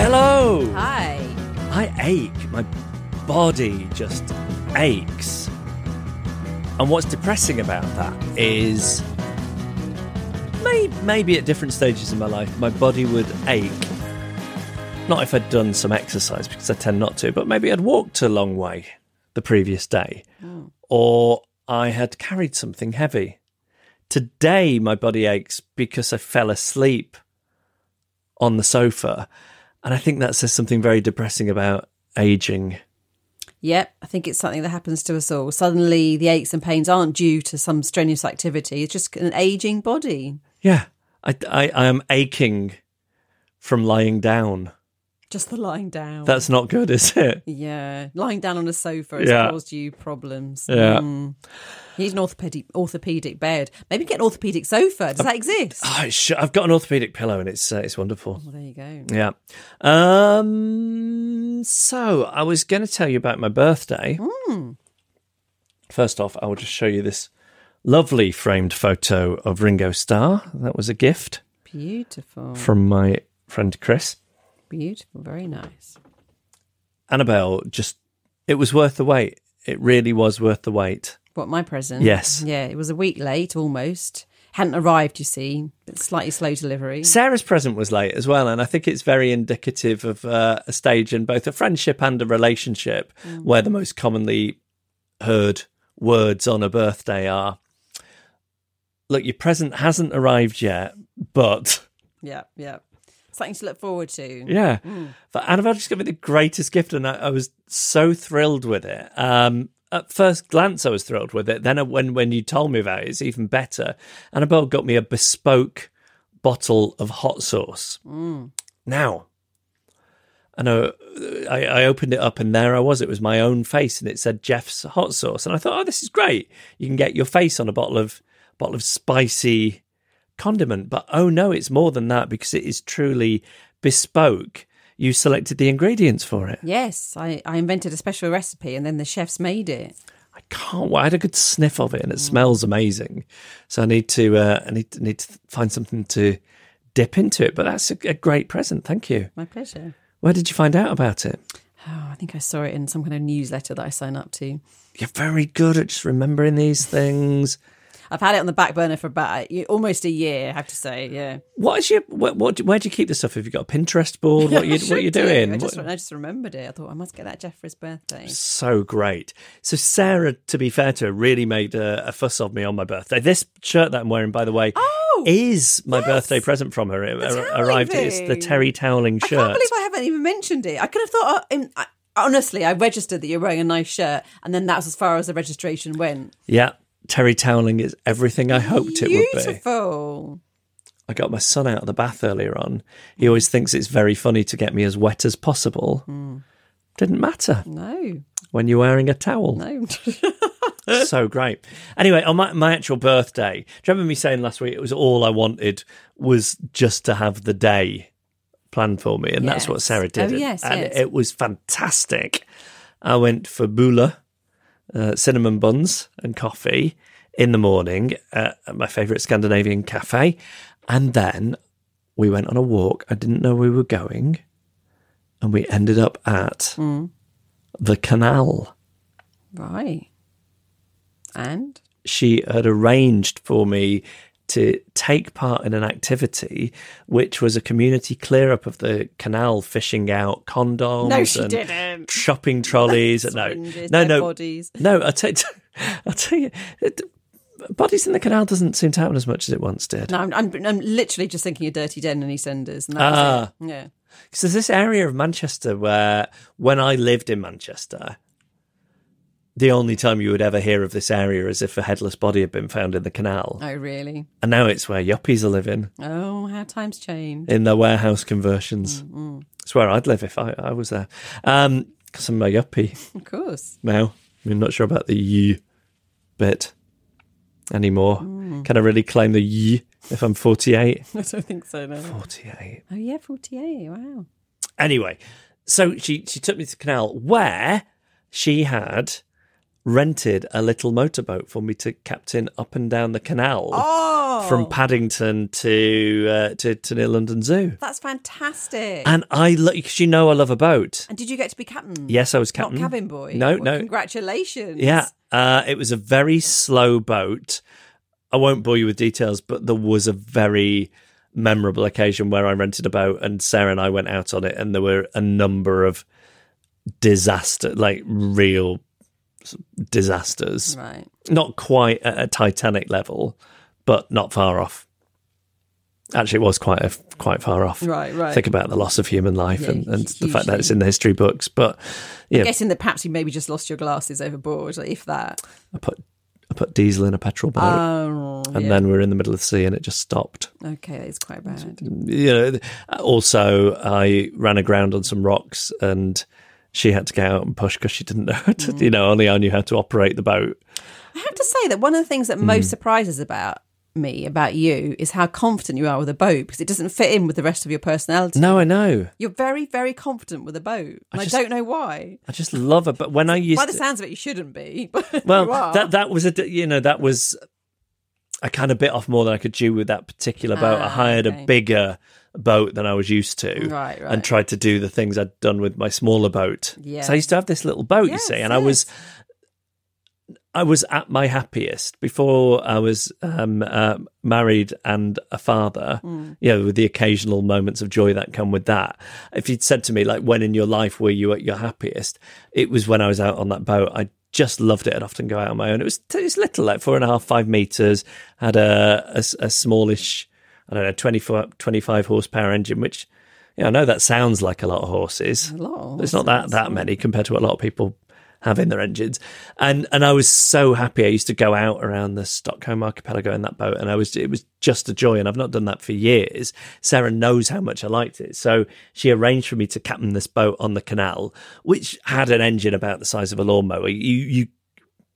Hello! Hi. I ache. My body just aches. And what's depressing about that is may, maybe at different stages in my life, my body would ache. Not if I'd done some exercise, because I tend not to, but maybe I'd walked a long way the previous day, oh. or I had carried something heavy. Today, my body aches because I fell asleep on the sofa. And I think that says something very depressing about aging. Yep, I think it's something that happens to us all. Suddenly, the aches and pains aren't due to some strenuous activity. It's just an aging body. Yeah, I, I, I am aching from lying down. Just the lying down. That's not good, is it? yeah, lying down on a sofa has Yeah. caused you problems. Yeah. Mm. You need an orthopedic orthopedic bed. Maybe get an orthopedic sofa. Does that exist? Oh, sh- I've got an orthopedic pillow and it's uh, it's wonderful. Well, there you go. Yeah. Um. So I was going to tell you about my birthday. First off, I will just show you this lovely framed photo of Ringo Starr. That was a gift Beautiful. from my friend Chris. Beautiful. Very nice. Annabel just it was worth the wait. It really was worth the wait. What, my present? Yes. Yeah, it was a week late almost. Hadn't arrived, you see. Slightly slow delivery. Sarah's present was late as well, and I think it's very indicative of uh, a stage in both a friendship and a relationship where the most commonly heard words on a birthday are Look, your present hasn't arrived yet, but Yeah, yeah. Something to look forward to. yeah. But Annabel just gave me the greatest gift, and I, I was so thrilled with it. Um, at first glance, I was thrilled with it. Then, uh, when when you told me about it, it's even better. Annabelle got me a bespoke bottle of hot sauce. Now, I know I, I opened it up, and there I was. It was my own face, and it said Geoff's hot sauce. And I thought, oh, this is great. You can get your face on a bottle of bottle of spicy condiment. But oh no, it's more than that because it is truly bespoke. You selected the ingredients for it. Yes, I, I invented a special recipe and then the chefs made it. I can't. wait. I had a good sniff of it, and it smells amazing. So I need to. Uh, I need need to find something to dip into it. But that's a, a great present. Thank you. My pleasure. Where did you find out about it? Oh, I think I saw it in some kind of newsletter that I sign up to. You're very good at just remembering these things. I've had it on the back burner for about almost a year, I have to say. Yeah. What is your what? what where do you keep the stuff? Have you got a Pinterest board? What you I what should you do. doing? I just, I just remembered it. I thought I must get that Geoff for his birthday. so great. So Sarah, to be fair to her, really made a, a fuss of me on my birthday. This shirt that I'm wearing, by the way, Oh, is my yes. birthday present from her. It arrived. It's the. Terry toweling shirt. I can't believe I haven't even mentioned it. I could have thought, uh, in, I, honestly, I registered that you're wearing a nice shirt, and then that was as far as the registration went. yeah, Terry toweling is everything I hoped it would be. Beautiful. I got my son out of the bath earlier on. He always thinks it's very funny to get me as wet as possible. Hmm. Didn't matter No, when you're wearing a towel. no. so great. Anyway, on my, my actual birthday, do you remember me saying last week it was all I wanted was just to have the day planned for me? And that's what Sarah did. Oh, yes, and yes. it was fantastic. I went for bula, uh, cinnamon buns and coffee in the morning at my favourite Scandinavian cafe. And then we went on a walk. I didn't know we were going. And we ended up at the canal. Right. And She had arranged for me to take part in an activity which was a community clear up of the canal, fishing out condoms No, she and didn't. shopping trolleys. no, no, no, bodies. no. I'll tell you, I'll tell you, it, bodies in the canal doesn't seem to happen as much as it once did. no, I'm, I'm, I'm literally just thinking of Dirty Den and EastEnders. And Ah. it. Yeah. So there's this area of Manchester where, when I lived in Manchester, the only time you would ever hear of this area is if a headless body had been found in the canal. Oh, really? And now it's where yuppies are living Oh, how times change. in their warehouse conversions. Mm-hmm. It's where I'd live if I, I was there. Um, because I'm a yuppie Of course. now. I'm not sure about the y bit anymore. Mm. Can I really claim the y if I'm 48? I don't think so, no. 48. Oh, yeah, 48. Wow. Anyway, so she she took me to the canal where she had rented a little motorboat for me to captain up and down the canal Oh, from Paddington to uh, to to near London Zoo. that's fantastic. And I look because you know I love a boat. And did you get to be captain? Yes, I was Not captain. cabin boy. No, Well, no. Congratulations. Yeah, uh, it was a very slow boat. I won't bore you with details, but there was a very memorable occasion where I rented a boat and Sarah and I went out on it, and there were a number of disaster, like real disasters. Right. Not quite at a Titanic level, but not far off. Actually, it was quite a, quite far off. Right, right. Think about the loss of human life Yeah, and, and the fact that it's in the history books. But yeah, I'm guessing that perhaps you maybe just lost your glasses overboard, like, if that. I put I put diesel in a petrol boat. Oh, and yeah. then we were in the middle of the sea and it just stopped. Okay, that is quite bad. You know, also I ran aground on some rocks and she had to go out and push because she didn't know how to, Mm. you know, only I knew how to operate the boat. I have to say that one of the things that most surprises about me about you is how confident you are with a boat because it doesn't fit in with the rest of your personality. No, I know. You're very, very confident with a boat. And I, just- don't know why. I just love it. But when I used By the sounds of it, you shouldn't be. Well, that that was a you know that was I kind of bit off more than I could chew with that particular boat. I Ah, hired okay. a bigger boat than I was used to, Right, right. and tried to do the things I'd done with my smaller boat. Yes. So I used to have this little boat, you see, and I was I was at my happiest before I was um, uh, married and a father. Hmm. You know, with the occasional moments of joy that come with that. If you'd said to me, like, when in your life were you at your happiest? It was when I was out on that boat. I just loved it. I'd often go out on my own. It was it was little, like four and a half, five meters. Had a a, a smallish, I don't know, 24, 25 horsepower engine, which. Yeah, I know that sounds like a lot of horses. A lot of It's not that that many compared to what a lot of people have in their engines. And and I was so happy. I used to go out around the Stockholm archipelago in that boat, and I was it was just a joy. And I've not done that for years. Sarah knows how much I liked it, so she arranged for me to captain this boat on the canal, which had an engine about the size of a lawnmower. You you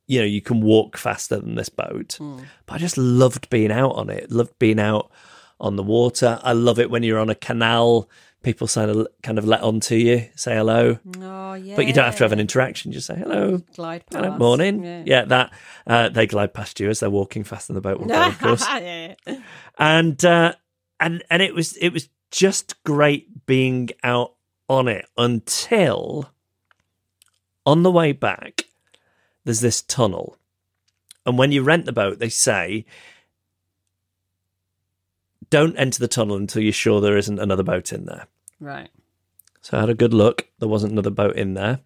you know you can walk faster than this boat, hmm. but I just loved being out on it. Loved being out on the water. I love it when you're on a canal. People kind of kind of let on to you, say hello. Oh, yeah. But you don't have to have an interaction. Just say hello, glide past. hello, morning. Yeah. Yeah, that uh, they glide past you as they're walking faster than the boat will go, of course. yeah. And uh, and and it was it was just great being out on it until on the way back. There's this tunnel, and when you rent the boat, they say don't enter the tunnel until you're sure there isn't another boat in there. Right. So I had a good look. There wasn't another boat in there.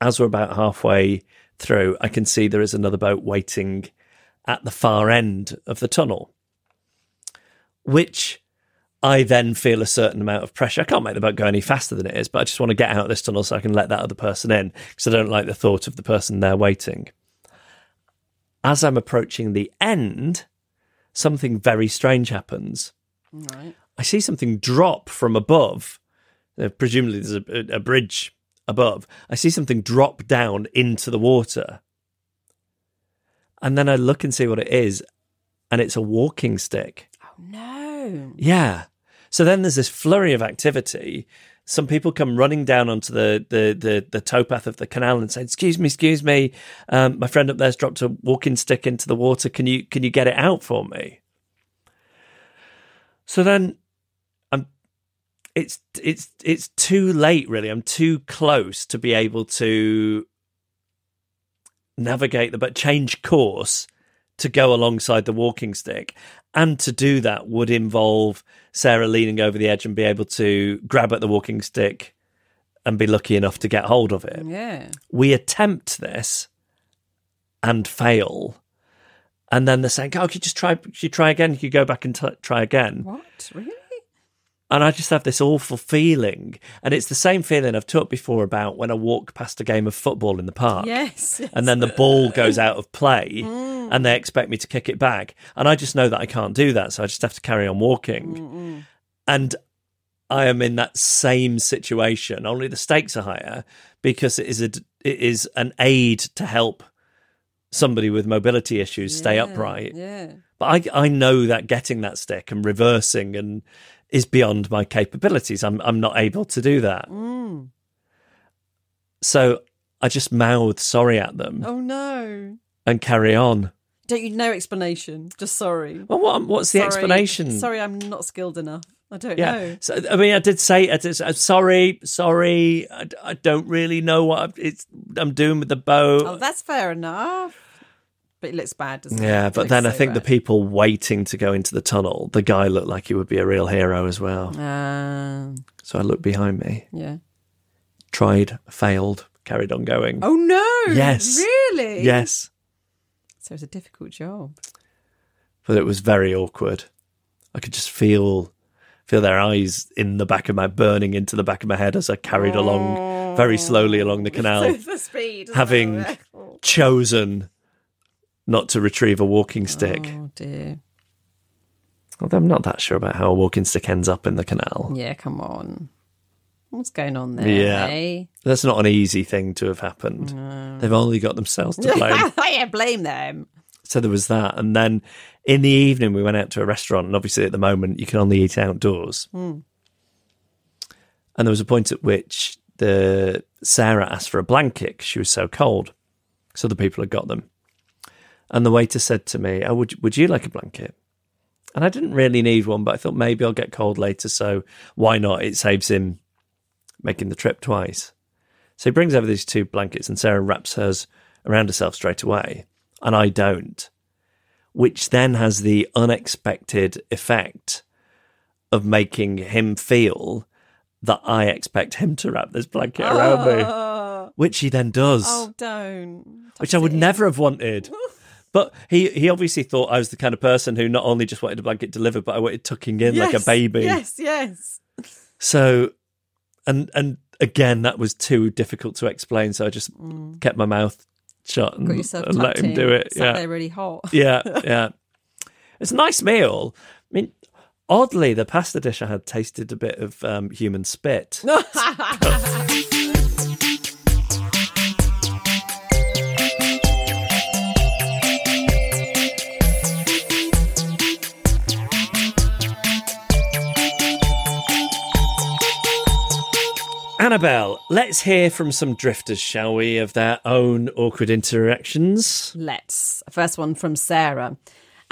As we're about halfway through, I can see there is another boat waiting at the far end of the tunnel, which I then feel a certain amount of pressure. I can't make the boat go any faster than it is, but I just want to get out of this tunnel so I can let that other person in because I don't like the thought of the person there waiting. As I'm approaching the end, something very strange happens. Right. I see something drop from above. Uh, presumably, there's a, a bridge above. I see something drop down into the water. And then I look and see what it is, and it's a walking stick. Oh, no. Yeah. So then there's this flurry of activity. Some people come running down onto the the the, the towpath of the canal and say, "Excuse me, excuse me, um, my friend up there's dropped a walking stick into the water. Can you can you get it out for me?" So then, I'm. It's it's it's too late, really. I'm too close to be able to navigate the but change course to go alongside the walking stick. And to do that would involve Sarah leaning over the edge and be able to grab at the walking stick and be lucky enough to get hold of it. Yeah. We attempt this and fail. And then they're saying, "Oh, could you just try? Could you try again? Could you go back and t- try again?" What? Really? And I just have this awful feeling, and it's the same feeling I've talked before about when I walk past a game of football in the park. Yes. and then the ball goes out of play mm. and they expect me to kick it back. And i just know that i can't do that so i just have to carry on walking. Mm, mm. And i am in that same situation only the stakes are higher because it is a it is an aid to help somebody with mobility issues stay upright. Yeah. but I, I know that getting that stick and reversing and is beyond my capabilities. I'm I'm not able to do that. Mm. So I just mouth sorry at them Oh no. and carry on. Don't you no explanation? Just sorry. Well, what, um, what's the explanation? Sorry, I'm not skilled enough. I don't Yeah. know. So, I mean, I did say, I did, say, sorry, sorry. I, I don't really know what I'm, it's, I'm doing with the boat. Oh, that's fair enough. But it looks bad, doesn't it? yeah, but then I so think the people waiting to go into the tunnel, the guy looked like he would be a real hero as well. Um, So I looked behind me, yeah. tried, failed, carried on going. Oh no! Yes. Really? Yes. So it's a difficult job. but it was very awkward. I could just feel feel their eyes in the back of my burning into the back of my head as I carried along very slowly along the canal, the speed. having chosen not to retrieve a walking stick. Oh dear. Although I'm not that sure about how a walking stick ends up in the canal. Yeah, come on. What's going on there? Yeah. eh? That's not an easy thing to have happened. They've only got themselves to blame. yeah, blame them. so there was that. And then in the evening, we went out to a restaurant. And obviously, at the moment, you can only eat outdoors. And there was a point at which the Sarah asked for a blanket 'cause she was so cold. So the people had got them. And the waiter said to me, "Oh, would would you like a blanket?" And I didn't really need one, but I thought maybe I'll get cold later. So why not? It saves him making the trip twice. So he brings over these two blankets, and Sarah wraps hers around herself straight away, and I don't, which then has the unexpected effect of making him feel that I expect him to wrap this blanket around me, ah. which he then does, Oh, don't. which I would never have wanted. But he, he obviously thought I was the kind of person who not only just wanted a blanket delivered, but I wanted tucking in like a baby. Yes, yes. So, and and again, that was too difficult to explain. So I just kept my mouth shut and, Mm. And let him in, do it. Yeah, there really hot. yeah, yeah. It's a nice meal. I mean, oddly, the pasta dish I had tasted a bit of um, human spit. Annabel, let's hear from some drifters, shall we, of their own awkward interactions. Let's. First one from Sarah.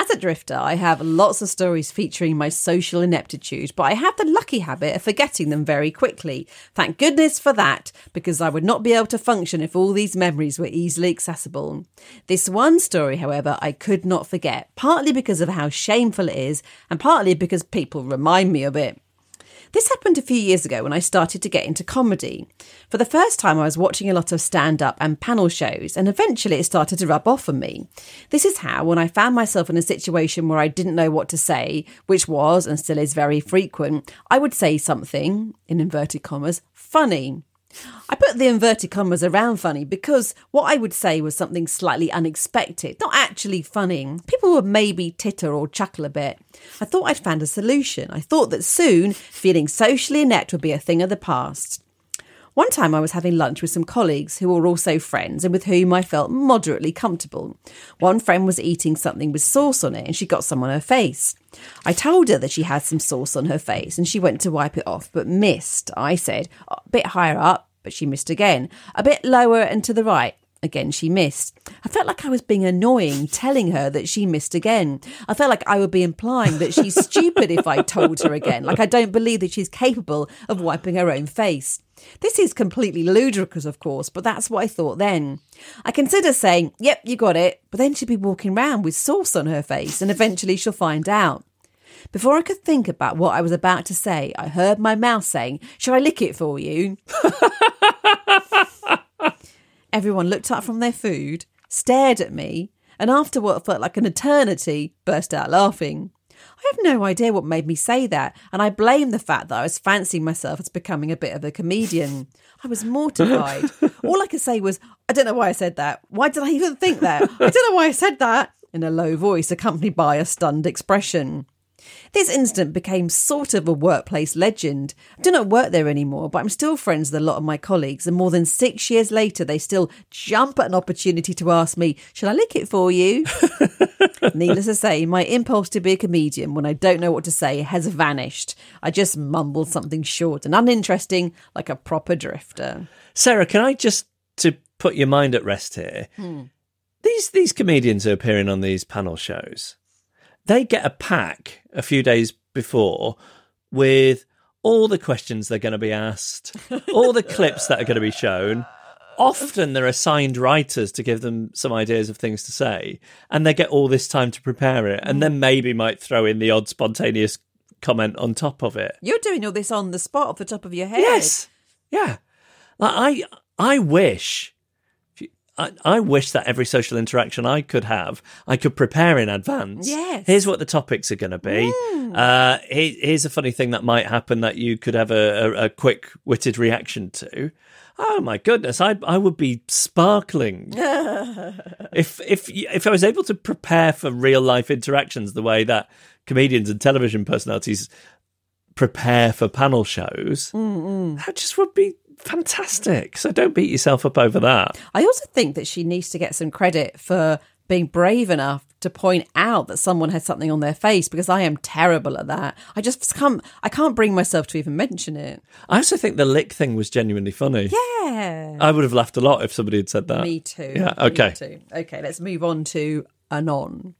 As a drifter, I have lots of stories featuring my social ineptitude, but I have the lucky habit of forgetting them very quickly. Thank goodness for that, because I would not be able to function if all these memories were easily accessible. This one story, however, I could not forget, partly because of how shameful it is, and partly because people remind me of it. This happened a few years ago when I started to get into comedy. For the first time, I was watching a lot of stand up and panel shows, and eventually it started to rub off on me. This is how, when I found myself in a situation where I didn't know what to say, which was and still is very frequent, I would say something, in inverted commas, funny. I put the inverted commas around funny because what I would say was something slightly unexpected, not actually funny. People would maybe titter or chuckle a bit. I thought I'd found a solution. I thought that soon feeling socially inept would be a thing of the past. One time I was having lunch with some colleagues who were also friends and with whom I felt moderately comfortable. One friend was eating something with sauce on it and she got some on her face. I told her that she had some sauce on her face and she went to wipe it off but missed. I said, a bit higher up, but she missed again. A bit lower and to the right. Again, she missed. I felt like I was being annoying, telling her that she missed again. I felt like I would be implying that she's stupid if I told her again, like I don't believe that she's capable of wiping her own face. This is completely ludicrous, of course, but that's what I thought then. I consider saying, Yep, you got it, but then she'd be walking round with sauce on her face, and eventually she'll find out. Before I could think about what I was about to say, I heard my mouth saying, Shall I lick it for you? Everyone looked up from their food, stared at me, and after what felt like an eternity, burst out laughing. I have no idea what made me say that, and I blame the fact that I was fancying myself as becoming a bit of a comedian. I was mortified. All I could say was, I don't know why I said that. Why did I even think that? I don't know why I said that. In a low voice, accompanied by a stunned expression. This incident became sort of a workplace legend. I do not work there anymore, but I'm still friends with a lot of my colleagues, and more than six years later, they still jump at an opportunity to ask me, Shall I lick it for you? Needless to say, my impulse to be a comedian when I don't know what to say has vanished. I just mumbled something short and uninteresting, like a proper drifter. Sarah, can I just to put your mind at rest here? Hmm. These these comedians who are appearing on these panel shows, they get a pack a few days before with all the questions they're going to be asked, all the clips that are going to be shown. Often they're assigned writers to give them some ideas of things to say, and they get all this time to prepare it, and then maybe might throw in the odd spontaneous comment on top of it. You're doing all this on the spot off the top of your head. Yes, yeah. Like I, I wish, I, I wish that every social interaction I could have, I could prepare in advance. Yes. Here's what the topics are going to be. Uh, here, here's a funny thing that might happen that you could have a, a, a quick witted reaction to. Oh my goodness, I I would be sparkling if if if I was able to prepare for real life interactions the way that comedians and television personalities prepare for panel shows. That just would be fantastic. So don't beat yourself up over that. I also think that she needs to get some credit for being brave enough to point out that someone had something on their face because I am terrible at that. I just can't I can't bring myself to even mention it. I also think the lick thing was genuinely funny. Yeah. I would have laughed a lot if somebody had said that. Me too. Yeah, okay. too. Okay, let's move on to Anon.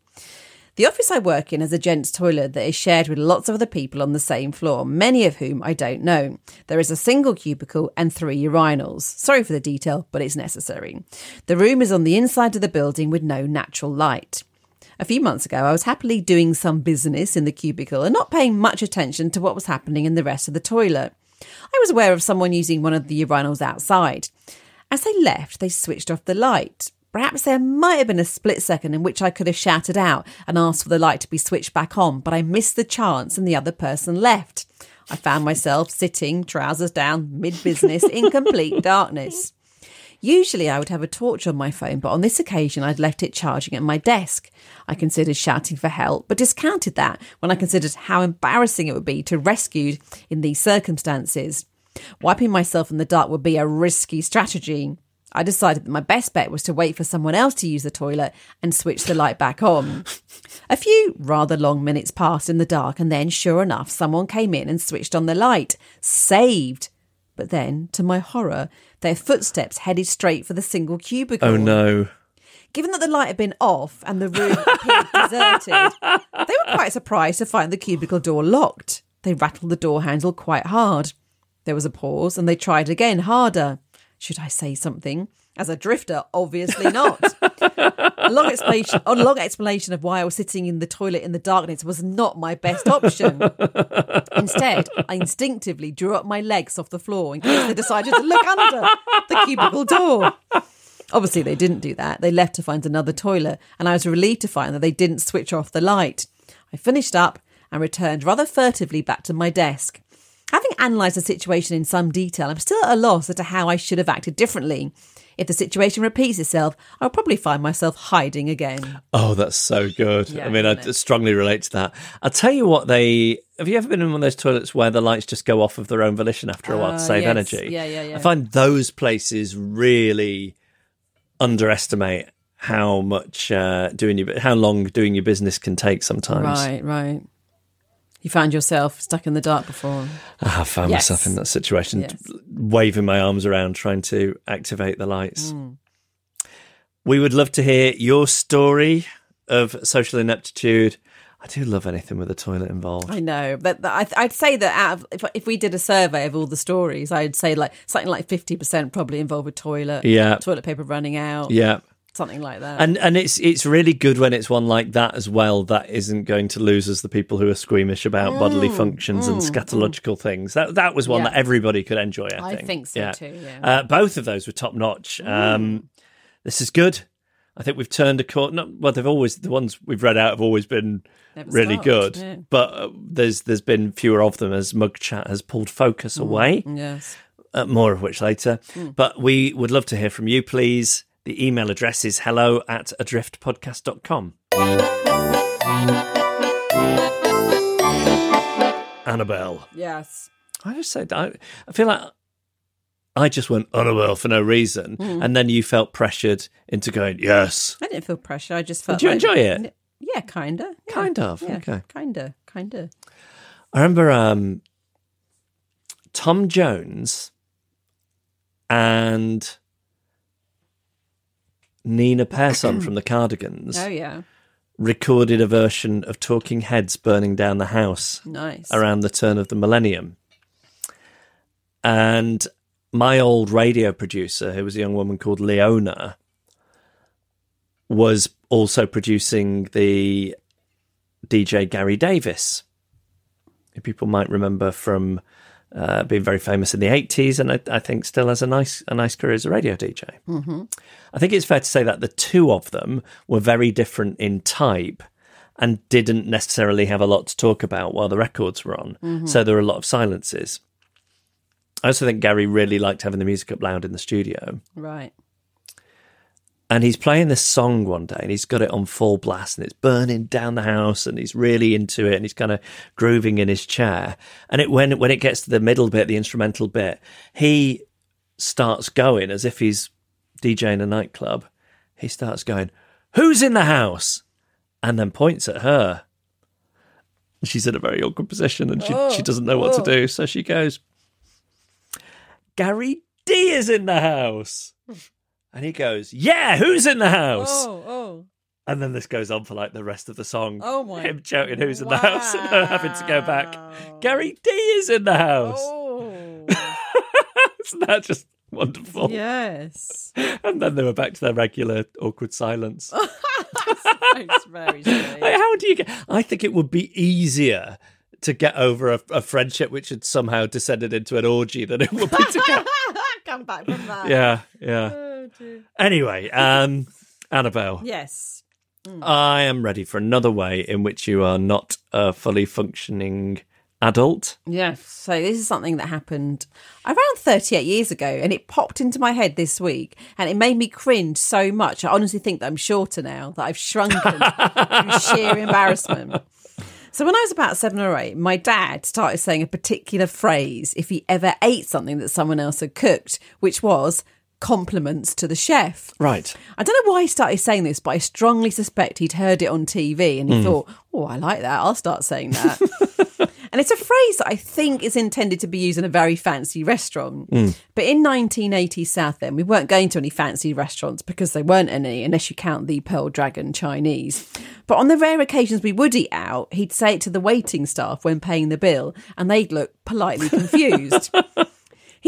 The office I work in has a gents' toilet that is shared with lots of other people on the same floor, many of whom I don't know. There is a single cubicle and three urinals. Sorry for the detail, but it's necessary. The room is on the inside of the building with no natural light. A few months ago, I was happily doing some business in the cubicle and not paying much attention to what was happening in the rest of the toilet. I was aware of someone using one of the urinals outside. As they left, they switched off the light. Perhaps there might have been a split second in which I could have shouted out and asked for the light to be switched back on, but I missed the chance and the other person left. I found myself sitting, trousers down, mid business, in complete darkness. Usually I would have a torch on my phone, but on this occasion I'd left it charging at my desk. I considered shouting for help, but discounted that when I considered how embarrassing it would be to rescued in these circumstances. Wiping myself in the dark would be a risky strategy. I decided that my best bet was to wait for someone else to use the toilet and switch the light back on. A few rather long minutes passed in the dark, and then, sure enough, someone came in and switched on the light. Saved! But then, to my horror, their footsteps headed straight for the single cubicle. Oh no. Given that the light had been off and the room appeared deserted, they were quite surprised to find the cubicle door locked. They rattled the door handle quite hard. There was a pause and they tried again harder. Should I say something? As a drifter, obviously not. a long explanation, a long explanation of why I was sitting in the toilet in the darkness was not my best option. Instead, I instinctively drew up my legs off the floor in case they decided to look under the cubicle door. Obviously, they didn't do that. They left to find another toilet, and I was relieved to find that they didn't switch off the light. I finished up and returned rather furtively back to my desk. Having analysed the situation in some detail, I'm still at a loss as to how I should have acted differently. If the situation repeats itself, I'll probably find myself hiding again. Oh, that's so good. Yeah, I mean, I it? strongly relate to that. I'll tell you what they. Have you ever been in one of those toilets where the lights just go off of their own volition after a while to Uh, save yes. energy? Yeah, yeah, yeah. I find those places really underestimate how much uh, doing your how long doing your business can take sometimes. Right, right. You found yourself stuck in the dark before. I have found Yes. myself in that situation, Yes. waving my arms around, trying to activate the lights. Hmm. We would love to hear your story of social ineptitude. I do love anything with a toilet involved. I know, but I'd say that out of, if, if we did a survey of all the stories, I'd say like something like fifty percent probably involve a toilet, Yeah. toilet paper running out, Yeah. Something like that. And and it's it's really good when it's one like that as well that isn't going to lose us the people who are squeamish about bodily functions and scatological things. That that was one Mm, Yeah. that everybody could enjoy. I I think. think so too, yeah. Uh, both of those were top notch. Um, this is good. I think we've turned a corner. Well, they've always the ones we've read out have always been Never really stopped, good, yeah. but uh, there's there's been fewer of them as Mug Chat has pulled focus Mm. away yes. uh, more of which later. But we would love to hear from you, please. The email address is hello at adriftpodcast.com. Annabel. Yes. I just said, I, I feel like I just went Annabel for no reason. Hmm. And then you felt pressured into going, yes. I didn't feel pressured. I just felt. Did you like- enjoy it? Yeah, kinda. Yeah. Kind of, Yeah, okay. Kinda. Kinda. I remember um, Tom Jones and Nina Persson from the Cardigans Oh yeah. recorded a version of Talking Heads burning down the house Nice. around the turn of the millennium. And my old radio producer, who was a young woman called Leona, was also producing the DJ Gary Davies, who people might remember from uh, being very famous in the 80s and I, I think still has a nice a nice career as a radio DJ. Mm-hmm. I think it's fair to say that the two of them were very different in type and didn't necessarily have a lot to talk about while the records were on. So there were a lot of silences. I also think Gary really liked having the music up loud in the studio. Right. And he's playing this song one day and he's got it on full blast and it's burning down the house and he's really into it and he's kind of grooving in his chair. And it when when it gets to the middle bit, the instrumental bit, he starts going as if he's DJing a nightclub. He starts going, Who's in the house? And then points at her. She's in a very awkward position and she, she oh, doesn't know what to oh. do. So she goes, Gary D is in the house. And he goes, Yeah, who's in the house? Oh, oh. And then this goes on for like the rest of the song. Oh my- Him shouting who's in the house and her having to go back. Gary D is in the house. Oh. Isn't that just wonderful? yes. And then they were back to their regular awkward silence. It's very. Like, how do you get? I think it would be easier to get over a, a friendship which had somehow descended into an orgy than it would be to get. Come back from that. yeah, yeah. Uh, Dear. Anyway, um, Annabel, Yes. I am ready for another way in which you are not a fully functioning adult. Yes. So this is something that happened around 38 years ago and it popped into my head this week and it made me cringe so much. I honestly think that I'm shorter now, that I've shrunken through sheer embarrassment. So when I was about seven or eight, my dad started saying a particular phrase if he ever ate something that someone else had cooked, which was compliments to the chef. Right. I don't know why he started saying this, but I strongly suspect he'd heard it on TV and he hmm. thought, oh, I like that. I'll start saying that. and it's a phrase that I think is intended to be used in a very fancy restaurant. Hmm. But in 1980 Southend, we weren't going to any fancy restaurants because there weren't any, unless you count the Pearl Dragon Chinese. But on the rare occasions we would eat out, he'd say it to the waiting staff when paying the bill, and they'd look politely confused.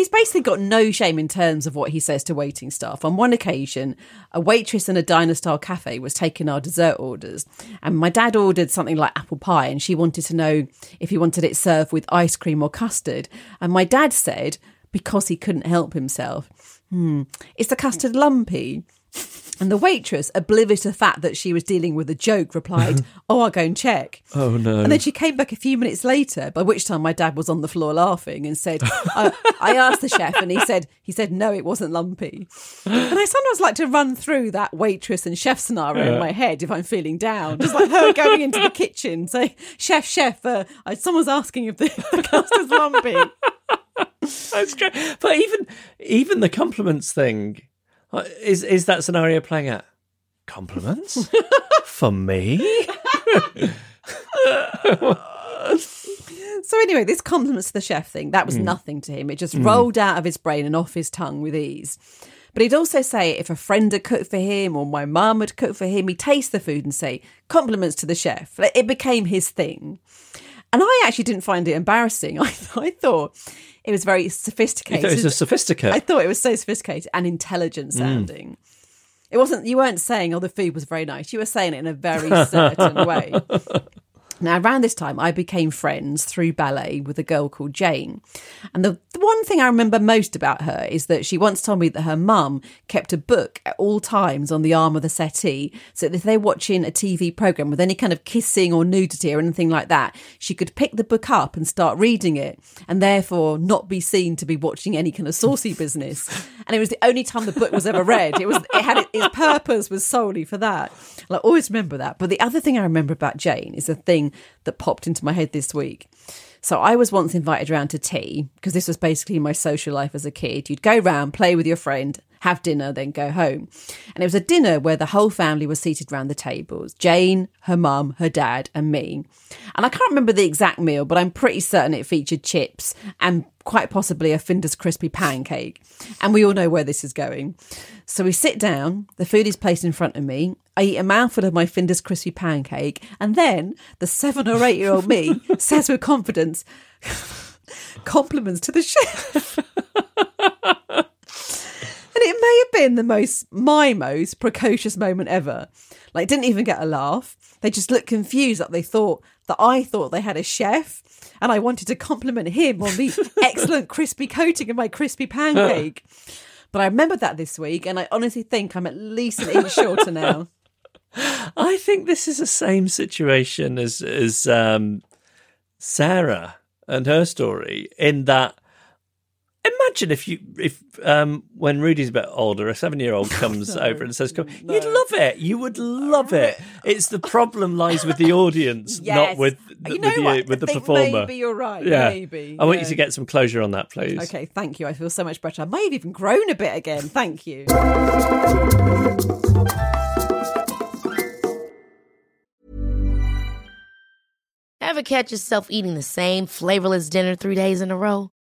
He's basically got no shame in terms of what he says to waiting staff. On one occasion, a waitress in a diner style cafe was taking our dessert orders, and my dad ordered something like apple pie, and she wanted to know if he wanted it served with ice cream or custard. And my dad said, because he couldn't help himself, hmm, the custard lumpy? And the waitress, oblivious to the fact that she was dealing with a joke, replied, Oh, I'll go and check. Oh no! And then she came back a few minutes later, by which time my dad was on the floor laughing and said, I, I asked the chef and he said, he said, no, it wasn't lumpy. And I sometimes like to run through that waitress and chef scenario in my head if I'm feeling down. Just like her going into the kitchen, saying, chef, chef, uh, someone's asking if the, the custard's lumpy. That's great. But even even the compliments thing is is that scenario playing out? Compliments for me? So anyway, this compliments to the chef thing, that was hmm. nothing to him. It just hmm. rolled out of his brain and off his tongue with ease. But he'd also say if a friend had cooked for him or my mum had cooked for him, he'd taste the food and say, compliments to the chef. It became his thing. And I actually didn't find it embarrassing. I, I thought it was very sophisticated. it was a sophisticate. I thought it was so sophisticated and intelligent hmm. sounding. It wasn't, you weren't saying, oh, the food was very nice. You were saying it in a very certain way. Now, around this time, I became friends through ballet with a girl called Jane. And the, the one thing I remember most about her is that she once told me that her mum kept a book at all times on the arm of the settee. So that if they're watching a TV program with any kind of kissing or nudity or anything like that, she could pick the book up and start reading it and therefore not be seen to be watching any kind of saucy business. And it was the only time the book was ever read. It was, it had, its purpose was solely for that. I always remember that. But the other thing I remember about Jane is a thing that popped into my head this week. So I was once invited around to tea because this was basically my social life as a kid. You'd go round, play with your friend, have dinner, then go home. And it was a dinner where the whole family was seated round the tables. Jane, her mum, her dad, and me. And I can't remember the exact meal, but I'm pretty certain it featured chips and quite possibly a Findus crispy pancake. And we all know where this is going. So we sit down, the food is placed in front of me. I eat a mouthful of my Findus crispy pancake, and then the seven or eight year old me says with confidence, compliments to the chef. and it may have been the most, my most precocious moment ever. Like, didn't even get a laugh. They just looked confused, that they thought that I thought they had a chef, and I wanted to compliment him on the excellent crispy coating of my crispy pancake. But I remembered that this week, and I honestly think I'm at least an inch shorter now. I think this is the same situation as as um, Sarah and her story in that. Imagine if you if um, when Rudy's a bit older, a seven year old comes over and says, "Come," you'd love it. You would love it. It's the problem lies with the audience, Yes. not with You with, know the, what? with the performer. maybe you're right, Yeah, maybe, I want you to get some closure on that, please. Okay, thank you. I feel so much better. I may have even grown a bit again. Thank you. Ever catch yourself eating the same flavorless dinner three days in a row?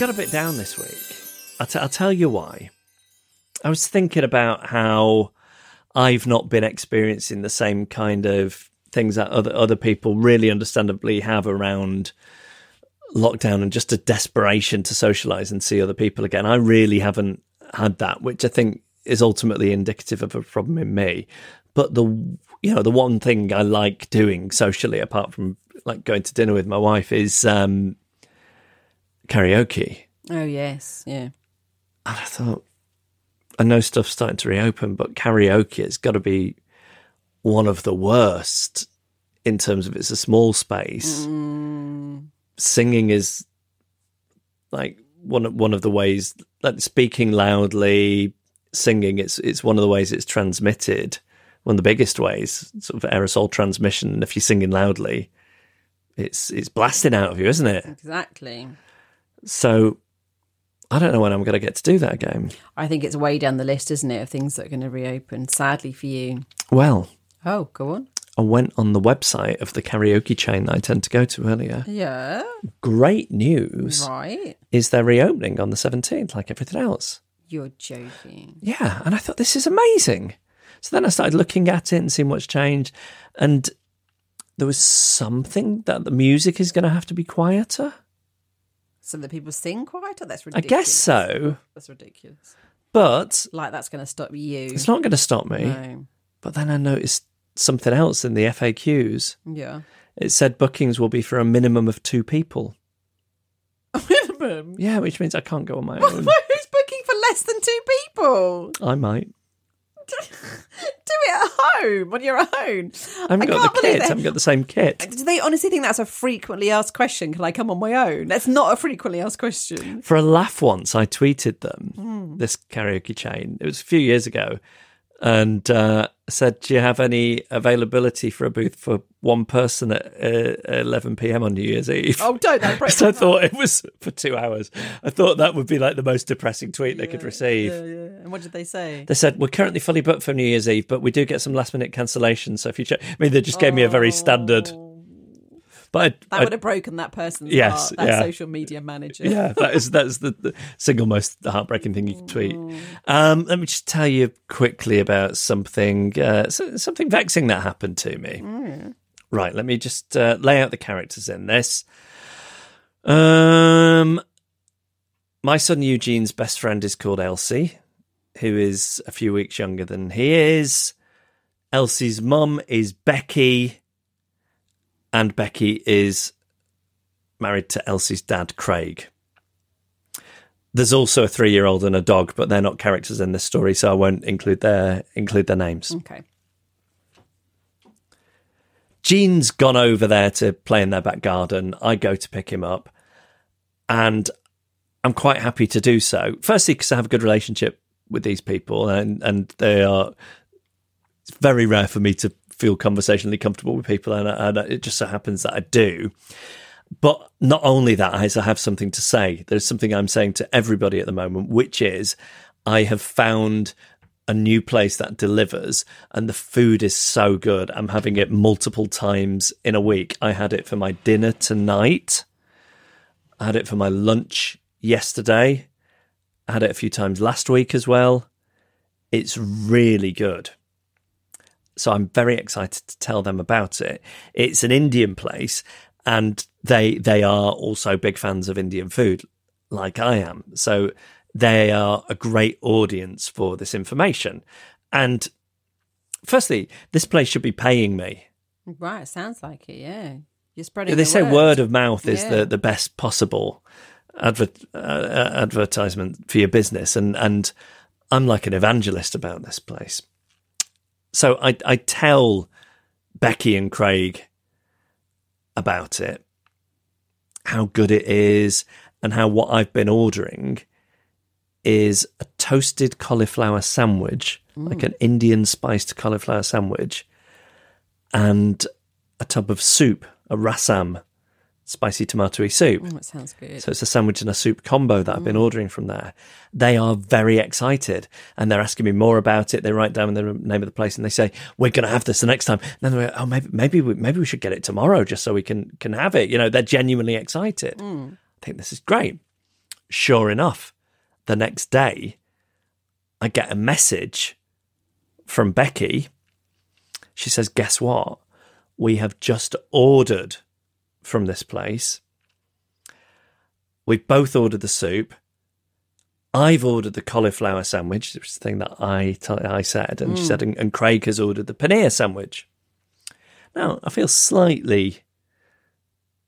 Got a bit down this week. I'll, t- I'll tell you why. I was thinking about how I've not been experiencing the same kind of things that other other people really understandably have around lockdown and just a desperation to socialize and see other people again. I really haven't had that, which I think is ultimately indicative of a problem in me. But the you know the one thing I like doing socially, apart from like going to dinner with my wife, is um, karaoke. Oh, yes. Yeah. And I thought, I know stuff's starting to reopen, but karaoke has got to be one of the worst in terms of it's a small space. Mm. Singing is like one of- one of the ways, like speaking loudly, singing. It's it's one of the ways it's transmitted. One of the biggest ways, sort of aerosol transmission. If you're singing loudly, it's it's blasting out of you, isn't it? Exactly. So I don't know when I'm going to get to do that again. I think it's way down the list, isn't it, of things that are going to reopen, sadly for you. Well, Oh, go on. I went on the website of the karaoke chain that I tend to go to earlier. Yeah. Great news Right. is they're reopening on the 17th, like everything else. You're joking. Yeah, and I thought this is amazing. So then I started looking at it and seeing what's changed, and there was something that the music is going to have to be quieter. So that people sing quieter? That's ridiculous. I guess so, That's ridiculous. but Like that's going to stop you. it's not going to stop me. No. But then I noticed something else in the FAQs. Yeah. It said bookings will be for a minimum of two people. A minimum. Yeah, which means I can't go on my own. Who's booking for less than two people? I might. Do it at home on your own. I haven't I got can't the kit. I they- haven't got the same kit. Do they honestly think that's a frequently asked question? Can I come on my own? That's not a frequently asked question. For a laugh once, I tweeted them, Hmm. this karaoke chain. It was a few years ago. And uh, said, Do you have any availability for a booth for one person at uh, 11 p.m. on New Year's Eve? Oh, don't that breaks So I thought it was for two hours. I thought that would be like the most depressing tweet they could receive. Yeah, yeah. And what did they say? They said, We're currently fully booked for New Year's Eve, but we do get some last minute cancellations. So if you check, I mean, they just gave me a very standard. But. That I- would have broken that person's Yes, heart, that yeah. social media manager. yeah, that is that's the, the single most heartbreaking thing you can tweet. Um, let me just tell you quickly about something uh, so, something vexing that happened to me. Right, let me just uh, lay out the characters in this. Um, my son Eugene's best friend is called Elsie, who is a few weeks younger than he is. Elsie's mum is Becky, and Becky is married to Elsie's dad, Craig. There's also a three-year-old and a dog, but they're not characters in this story, so I won't include their include their names. Okay. Gene's gone over there to play in their back garden. I go to pick him up, and I'm quite happy to do so. Firstly, because I have a good relationship with these people, and and they are. It's very rare for me to feel conversationally comfortable with people, and, and it just so happens that I do. But not only that, I have something to say. There's something I'm saying to everybody at the moment, which is I have found a new place that delivers and the food is so good. I'm having it multiple times in a week. I had it for my dinner tonight. I had it for my lunch yesterday. I had it a few times last week as well. It's really good. So I'm very excited to tell them about it. It's an Indian place and they they are also big fans of Indian food like I am. So they are a great audience for this information. And firstly, this place should be paying me. Right. Sounds like it. Yeah. You're spreading. They the say word. word of mouth is Yeah. the, the best possible adver- uh, advertisement for your business, and and I'm like an evangelist about this place. So I I tell Becky and Craig about it, how good it is, and how what I've been ordering is a toasted cauliflower sandwich, like an mm. Indian spiced cauliflower sandwich, and a tub of soup, a rasam, spicy tomatoey soup. Oh, it sounds good. So it's a sandwich and a soup combo that I've been mm. ordering from there. They are very excited and they're asking me more about it. They write down the name of the place and they say, "We're going to have this the next time." And then they're like, "Oh, maybe maybe we, maybe we should get it tomorrow just so we can can have it." You know, they're genuinely excited. Mm. I think this is great. Sure enough, the next day, I get a message from Becky. She says, "Guess what? We have just ordered." From this place. We've both ordered the soup. I've ordered the cauliflower sandwich, which is the thing that I t- I said, and she hmm. said, and, and Craig has ordered the paneer sandwich. Now I feel slightly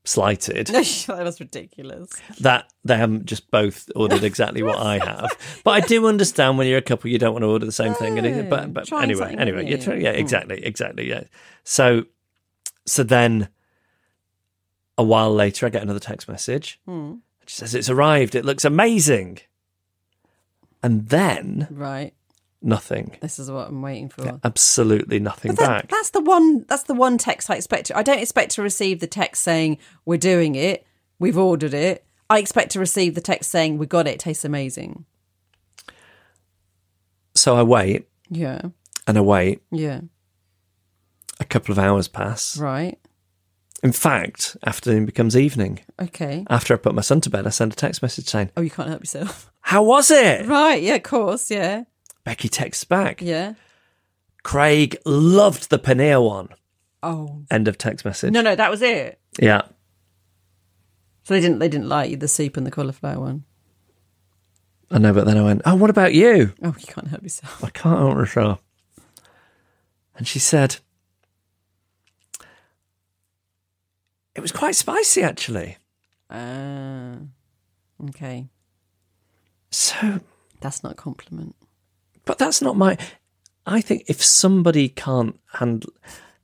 slighted that was ridiculous. that they haven't just both ordered exactly what I have. But I do understand when you're a couple, you don't want to order the same thing. And but but anyway, anyway, trying, yeah, hmm. exactly, exactly, yeah. So so then a while later, I get another text message. Hmm. She says it's arrived. It looks amazing. And then Right. nothing, This is what I'm waiting for. absolutely nothing that- back. that's the one. That's the one text I expect. To, I don't expect to receive the text saying we're doing it, we've ordered it. I expect to receive the text saying we got it. it tastes amazing. So I wait Yeah, and I wait. yeah. a couple of hours pass. Right. In fact, afternoon becomes evening. Okay. After I put my son to bed, I send a text message saying, Oh, you can't help yourself. How was it? Right. Yeah, of course. Yeah. Becky texts back. Yeah. Craig loved the paneer one. Oh. End of text message. No, no, that was it. Yeah. So they didn't they didn't like the soup and the cauliflower one. I know, but then I went, Oh, what about you? Oh, you can't help yourself. I can't help myself. And she said, It was quite spicy, actually. Ah. okay. So, That's not a compliment. but that's not my. I think if somebody can't handle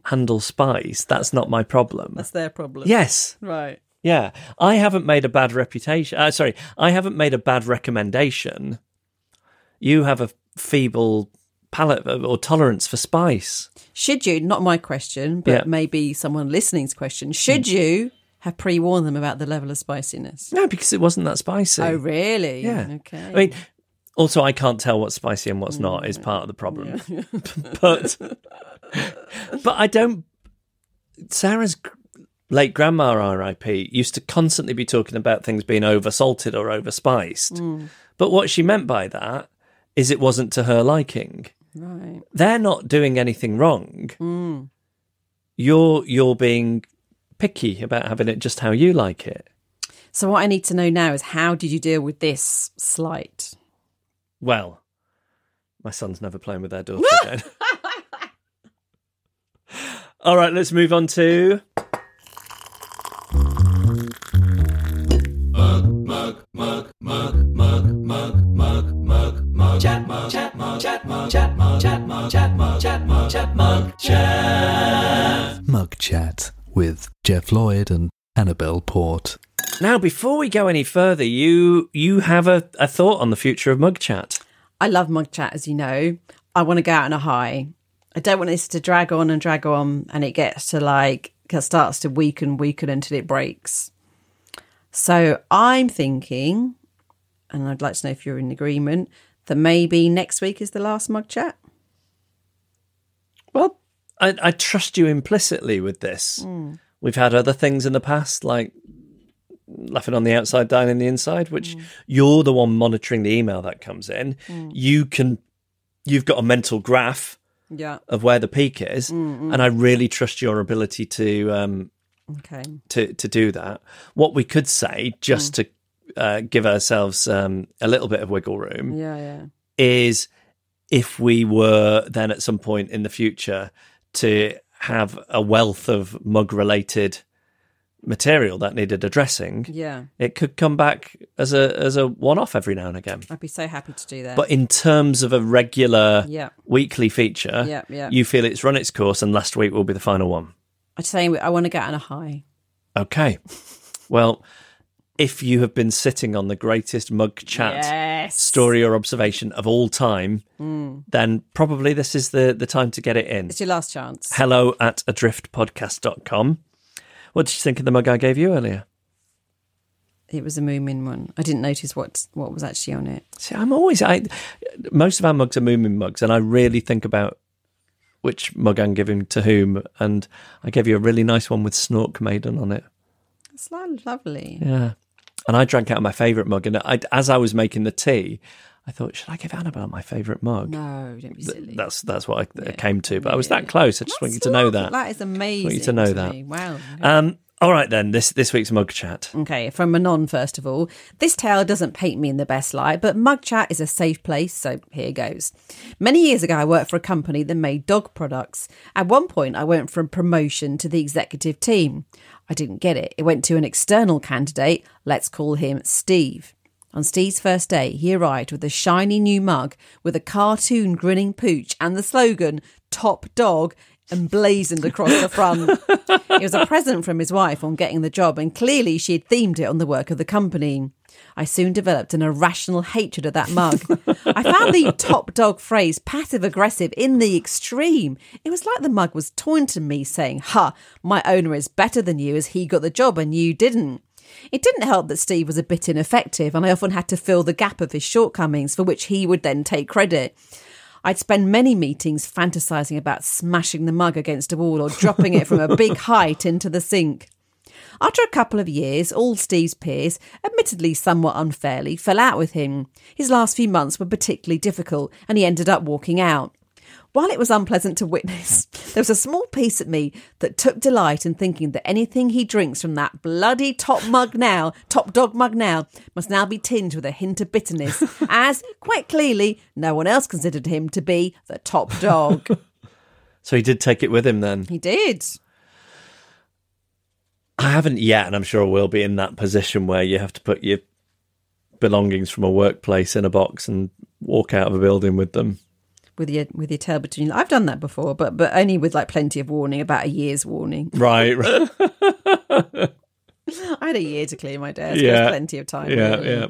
handle spice, that's not my problem. That's their problem. Yes. Right. Yeah. I haven't made a bad reputation. Uh, sorry. I haven't made a bad recommendation. You have a feeble palate or tolerance for spice. Should you, not my question, but Yeah. maybe someone listening's question, hmm. should you have pre warned them about the level of spiciness? No, because it wasn't that spicy. Oh, really? Yeah. Okay. I mean, also, I can't tell what's spicy and what's not is hmm. part of the problem. but, but I don't. Sarah's late grandma, R.I.P., used to constantly be talking about things being over salted or over spiced. Hmm. But what she meant by that is it wasn't to her liking. Right. They're not doing anything wrong. Mm. You're you're being picky about having it just how you like it. So, what I need to know now is how did you deal with this slight? Well, my son's never playing with their daughter again. All right, let's move on to. Mug Chat with Geoff Lloyd and Annabel Port. Now, before we go any further, you you have a, a thought on the future of Mug Chat. I love mug chat, as you know. I want to go out on a high. I don't want this to drag on and drag on, and it gets to like it starts to weaken, weaken until it breaks. So I'm thinking, and I'd like to know if you're in agreement that maybe next week is the last mug chat. Well, I, I trust you implicitly with this. We've had other things in the past, like laughing on the outside, dying in the inside, which you're the one monitoring the email that comes in. You can, you've got a mental graph Yeah. of where the peak is, and I really trust your ability to um, Okay. to to do that. What we could say, just to uh, give ourselves um, a little bit of wiggle room, Yeah. Yeah. is if we were then at some point in the future to have a wealth of mug related material that needed addressing, Yeah. it could come back as a as a one off every now and again. I'd be so happy to do that. But in terms of a regular Yeah. weekly feature, Yeah, yeah. you feel it's run its course and last week will be the final one. I'm saying I want to get on a high. Okay. Well, if you have been sitting on the greatest mug chat Yes. Story or observation of all time, hmm. then probably this is the, the time to get it in. It's your last chance. Hello at adriftpodcast.com. What did you think of the mug I gave you earlier? It was a Moomin one. I didn't notice what what was actually on it. See, I'm always I most of our mugs are Moomin mugs, and I really think about which mug I'm giving to whom. And I gave you a really nice one with Snork Maiden on it. It's lovely. Yeah. And I drank out of my favourite mug. And I, as I was making the tea, I thought, should I give Annabel my favourite mug? No, don't be silly. That's that's what I Yeah. came to. But I was that close. I just want you to know that. That is amazing. I want you to know that. me. Wow. Um, all right then. This this week's mug chat. Okay, from Manon, first of all. This tale doesn't paint me in the best light, but Mug Chat is a safe place, so here goes. Many years ago, I worked for a company that made dog products. At one point, I went from promotion to the executive team. I didn't get it. It went to an external candidate. Let's call him Steve. On Steve's first day, he arrived with a shiny new mug with a cartoon grinning pooch and the slogan, Top Dog, emblazoned across the front. It was a present from his wife on getting the job, and clearly she had themed it on the work of the company. I soon developed an irrational hatred of that mug. I found the top dog phrase passive aggressive in the extreme. It was like the mug was taunting me, saying, Ha, my owner is better than you as he got the job and you didn't. It didn't help that Steve was a bit ineffective, and I often had to fill the gap of his shortcomings, for which he would then take credit. I'd spend many meetings fantasizing about smashing the mug against a wall or dropping it from a big height into the sink. After a couple of years, all Steve's peers, admittedly somewhat unfairly, fell out with him. His last few months were particularly difficult, and he ended up walking out. While it was unpleasant to witness, there was a small piece of me that took delight in thinking that anything he drinks from that bloody top mug now, top dog mug now, must now be tinged with a hint of bitterness, as quite clearly no one else considered him to be the top dog. So he did take it with him then. he did. I haven't yet, and I'm sure I will be in that position where you have to put your belongings from a workplace in a box and walk out of a building with them. With your with your tail between, I've done that before, but but only with like plenty of warning, about a year's warning. Right. right. I had a year to clear my desk. Yeah. There's plenty of time. yeah, really. yeah.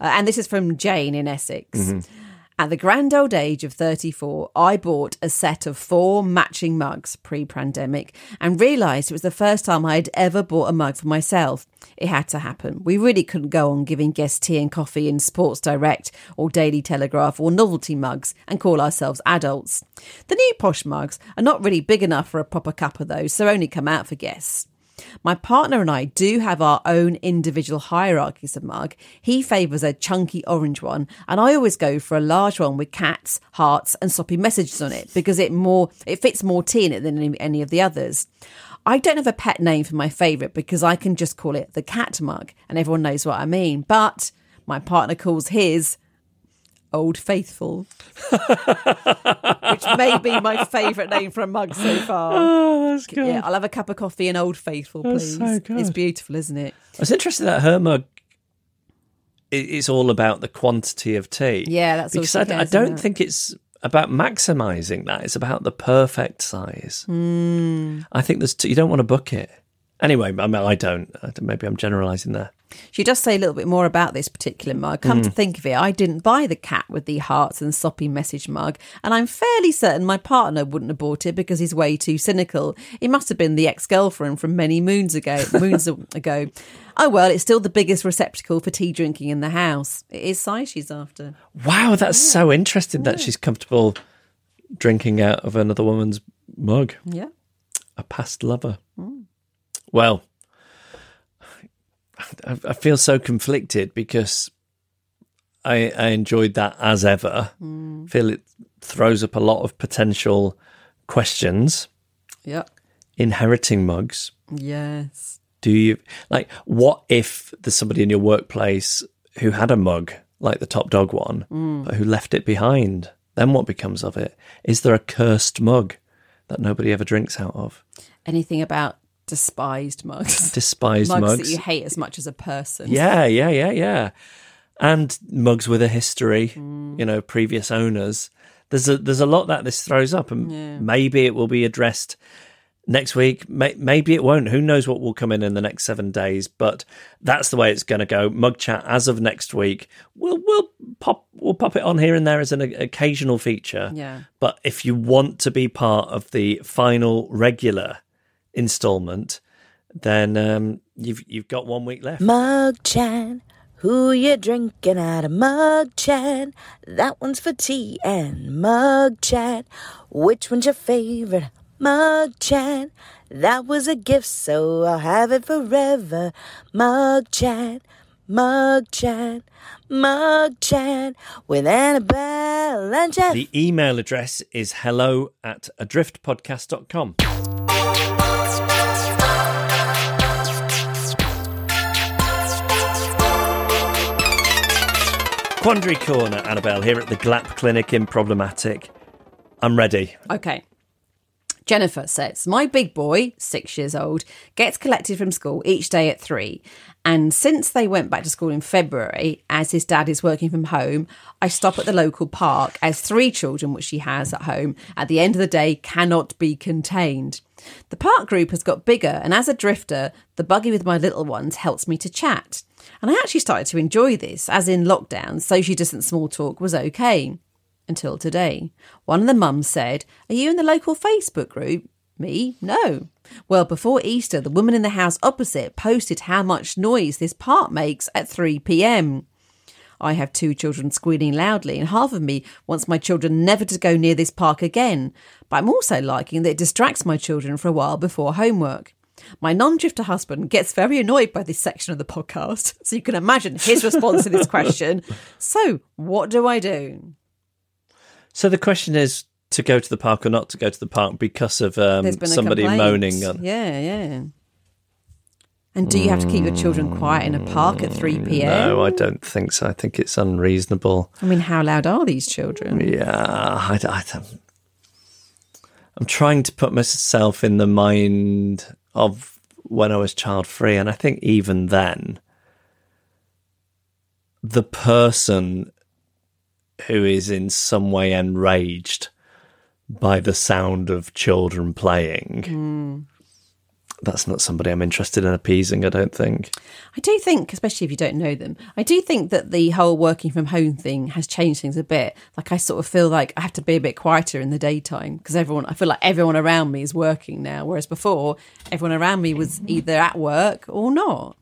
Uh, and this is from Jane in Essex. Mm-hmm. At the grand old age of 34, I bought a set of four matching mugs pre pandemic and realised it was the first time I had ever bought a mug for myself. It had to happen. We really couldn't go on giving guests tea and coffee in Sports Direct or Daily Telegraph or novelty mugs and call ourselves adults. The new posh mugs are not really big enough for a proper cuppa though, so only come out for guests. My partner and I do have our own individual hierarchies of mug. He favours a chunky orange one, and I always go for a large one with cats, hearts, and soppy messages on it because it more it fits more tea in it than any, any of the others. I don't have a pet name for my favourite because I can just call it the cat mug, and everyone knows what I mean. But my partner calls his Old Faithful, which may be my favourite name for a mug so far. Oh, that's good. Yeah, I'll have a cup of coffee and Old Faithful, That's please. so good. It's beautiful, isn't it? I was interested that her mug. i- It's all about the quantity of tea. Yeah, that's because she I, I don't about. think it's about maximizing that. It's about the perfect size. Hmm. I think there's t- you don't want to book it. Anyway, I, mean, I don't- Maybe I'm generalizing there. She does say a little bit more about this particular mug. Come Mm. to think of it, I didn't buy the cat with the hearts and soppy message mug, and I'm fairly certain my partner wouldn't have bought it because he's way too cynical. It must have been the ex-girlfriend from many moons ago. Moons ago. Oh well, it's still the biggest receptacle for tea drinking in the house. It is size she's after. Wow, that's so interesting that she's comfortable drinking out of another woman's mug. Yeah. A past lover. Well, I, I feel so conflicted because I, I enjoyed that as ever. Mm. Feel it throws up a lot of potential questions. Yeah. Inheriting mugs. Yes. Do you like what if there's somebody in your workplace who had a mug like the top dog one, mm. but who left it behind? Then what becomes of it? Is there a cursed mug that nobody ever drinks out of? Anything about despised mugs? Despised mugs, mugs. that you hate as much as a person. Yeah, yeah, yeah, yeah. And mugs with a history, mm. you know, previous owners. There's a there's a lot that this throws up, and maybe it will be addressed next week. May, maybe it won't. Who knows what will come in in the next seven days? But that's the way it's going to go. Mug chat as of next week. We'll we'll pop we'll pop it on here and there as an occasional feature. Yeah. But if you want to be part of the final regular installment, then um, you've you've got one week left. Mug chat, who you drinking out of mug chat? That one's for tea and mug chat. Which one's your favorite? Mug chat. That was a gift, so I'll have it forever. Mug chat, mug chat, mug chat with Annabel and Geoff. The email address is hello at adriftpodcast.com. Quandary Corner, Annabel, here at the GLAP Clinic in Problematic. I'm ready. Okay. Jennifer says, My big boy, six years old, gets collected from school each day at three. And since they went back to school in February, as his dad is working from home, I stop at the local park as three children, which she has at home, at the end of the day cannot be contained. The park group has got bigger, and as a drifter, the buggy with my little ones helps me to chat. And I actually started to enjoy this, as in lockdown, social distance small talk was okay until today. One of the mums said, Are you in the local Facebook group? Me? No. Well, before Easter, the woman in the house opposite posted how much noise this park makes at 3 pm. I have two children squealing loudly, and half of me wants my children never to go near this park again. But I'm also liking that it distracts my children for a while before homework. My non drifter husband gets very annoyed by this section of the podcast, so you can imagine his response to this question. So, what do I do? So the question is to go to the park or not to go to the park because of um, There's been a somebody complaint. moaning on. Yeah, yeah. And do you have to keep your children quiet in a park at 3 p.m.? No, I don't think so. I think it's unreasonable. I mean, how loud are these children? Yeah, I, I I'm trying to put myself in the mind of when I was child free, and I think even then, the person who is in some way enraged by the sound of children playing. Mm. That's not somebody I'm interested in appeasing, I don't think. I do think, especially if you don't know them, I do think that the whole working from home thing has changed things a bit. Like I sort of feel like I have to be a bit quieter in the daytime because everyone, I feel like everyone around me is working now, whereas before everyone around me was either at work or not.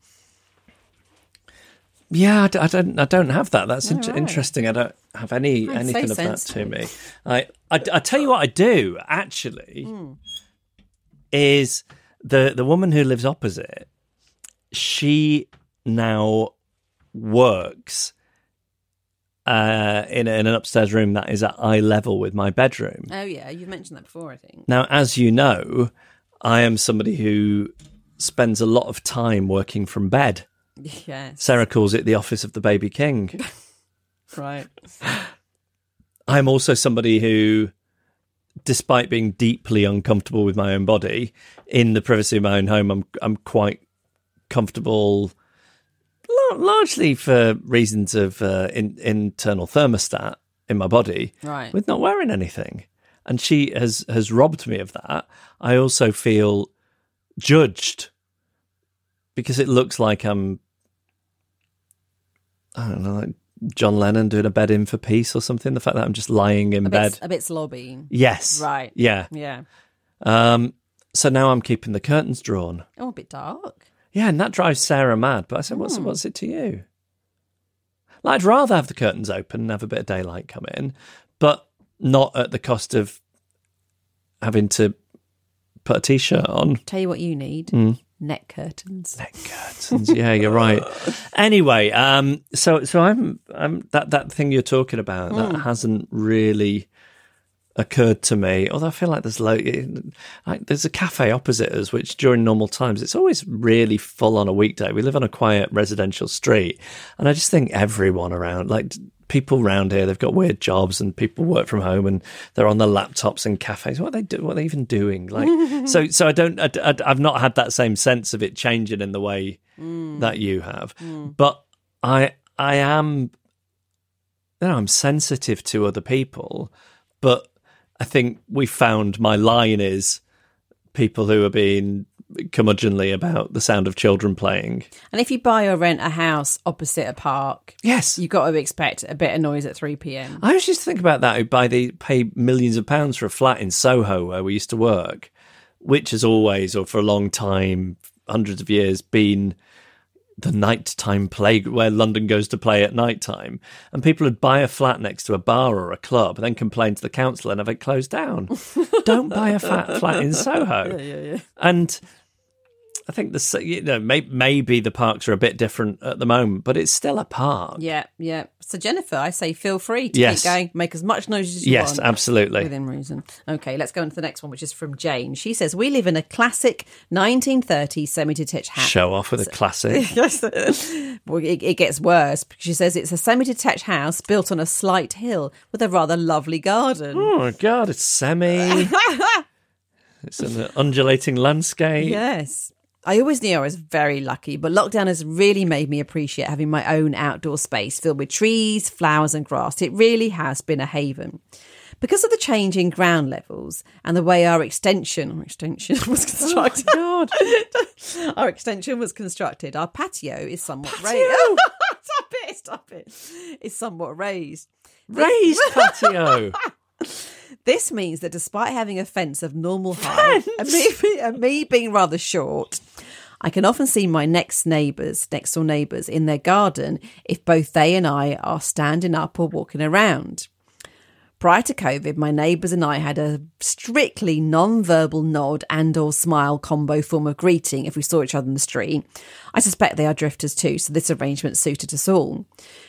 Yeah, I, don't. I don't have that. That's right. interesting. I don't have any That's anything so of that to me. I, I I tell you what I do actually hmm. is the the woman who lives opposite. She now works uh, in, in an upstairs room that is at eye level with my bedroom. Oh yeah, you've mentioned that before, I think. Now, as you know, I am somebody who spends a lot of time working from bed. Yes. Sarah calls it the office of the baby king. Right. I'm also somebody who, despite being deeply uncomfortable with my own body, in the privacy of my own home, I'm I'm quite comfortable, lar- largely for reasons of uh, in, internal thermostat in my body, Right. with not wearing anything. And she has has robbed me of that. I also feel judged because it looks like I'm I don't know, like John Lennon doing a bed in for peace or something. The fact that I'm just lying in A bed. bit, a bit slobby. Yes. Right. Yeah. Yeah. Um, so now I'm keeping the curtains drawn. Oh, a bit dark. Yeah, and that drives Sarah mad. But I said, what's, Hmm. what's it to you? Like, I'd rather have the curtains open and have a bit of daylight come in, but not at the cost of having to put a t shirt on. Tell you what you need. Hmm. Neck curtains. Net curtains. yeah, you're right. Anyway, um, so so I'm I'm that that thing you're talking about Hmm. that hasn't really occurred to me. Although I feel like there's lo- like there's a cafe opposite us, which during normal times it's always really full on a weekday. We live on a quiet residential street, and I just think everyone around like. People around here, they've got weird jobs, and people work from home, and they're on their laptops in cafes. What are they do? What are they even doing? Like, so, so I don't. I, I, I've not had that same sense of it changing in the way mm. that you have, mm. but I, I am you know, I'm sensitive to other people, but I think we found my line is people who are being curmudgeonly about the sound of children playing. And if you buy or rent a house opposite a park, Yes. you've got to expect a bit of noise at 3 p.m. I always used to think about that who buy the pay millions of pounds for a flat in Soho where we used to work, which has always or for a long time, hundreds of years, been the nighttime play where London goes to play at night time. And people would buy a flat next to a bar or a club and then complain to the council and have it closed down. Don't buy a flat flat in Soho. And I think the you know may, maybe the parks are a bit different at the moment, but it's still a park. Yeah, yeah. So, Jennifer, I say feel free to Yes. keep going, make as much noise as you Yes, want. Yes, absolutely. Within reason. Okay, let's go on to the next one, which is from Jane. She says, We live in a classic 1930s semi detached house. Show off with a classic. Yes. well, it, it gets worse because she says it's a semi detached house built on a slight hill with a rather lovely garden. Oh my god, it's semi. it's an undulating landscape. Yes. I always knew I was very lucky, but lockdown has really made me appreciate having my own outdoor space filled with trees, flowers, and grass. It really has been a haven. Because of the change in ground levels and the way our extension, our extension was oh constructed, God. our extension was constructed, our patio is somewhat Patio? raised. stop it! Stop it! It's somewhat raised. Raised patio. This means that despite having a fence of normal height and me, and me being rather short, I can often see my next neighbours, next door neighbours, in their garden if both they and I are standing up or walking around. Prior to COVID, my neighbours and I had a strictly non-verbal nod and or smile combo form of greeting if we saw each other in the street. I suspect they are drifters too, so this arrangement suited us all.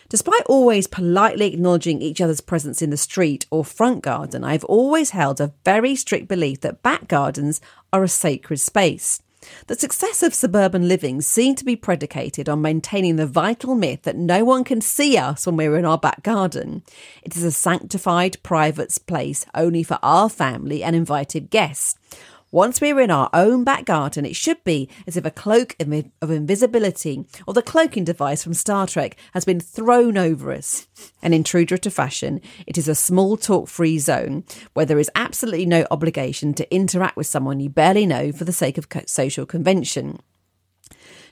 Despite always politely acknowledging each other's presence in the street or front garden, I've always held a very strict belief that back gardens are a sacred space. The success of suburban living seemed to be predicated on maintaining the vital myth that no one can see us when we're in our back garden. It is a sanctified, private place only for our family and invited guests. Once we're in our own back garden, it should be as if a cloak of invisibility or the cloaking device from Star Trek has been thrown over us. An intruder to fashion, it is a small talk free zone where there is absolutely no obligation to interact with someone you barely know for the sake of social convention.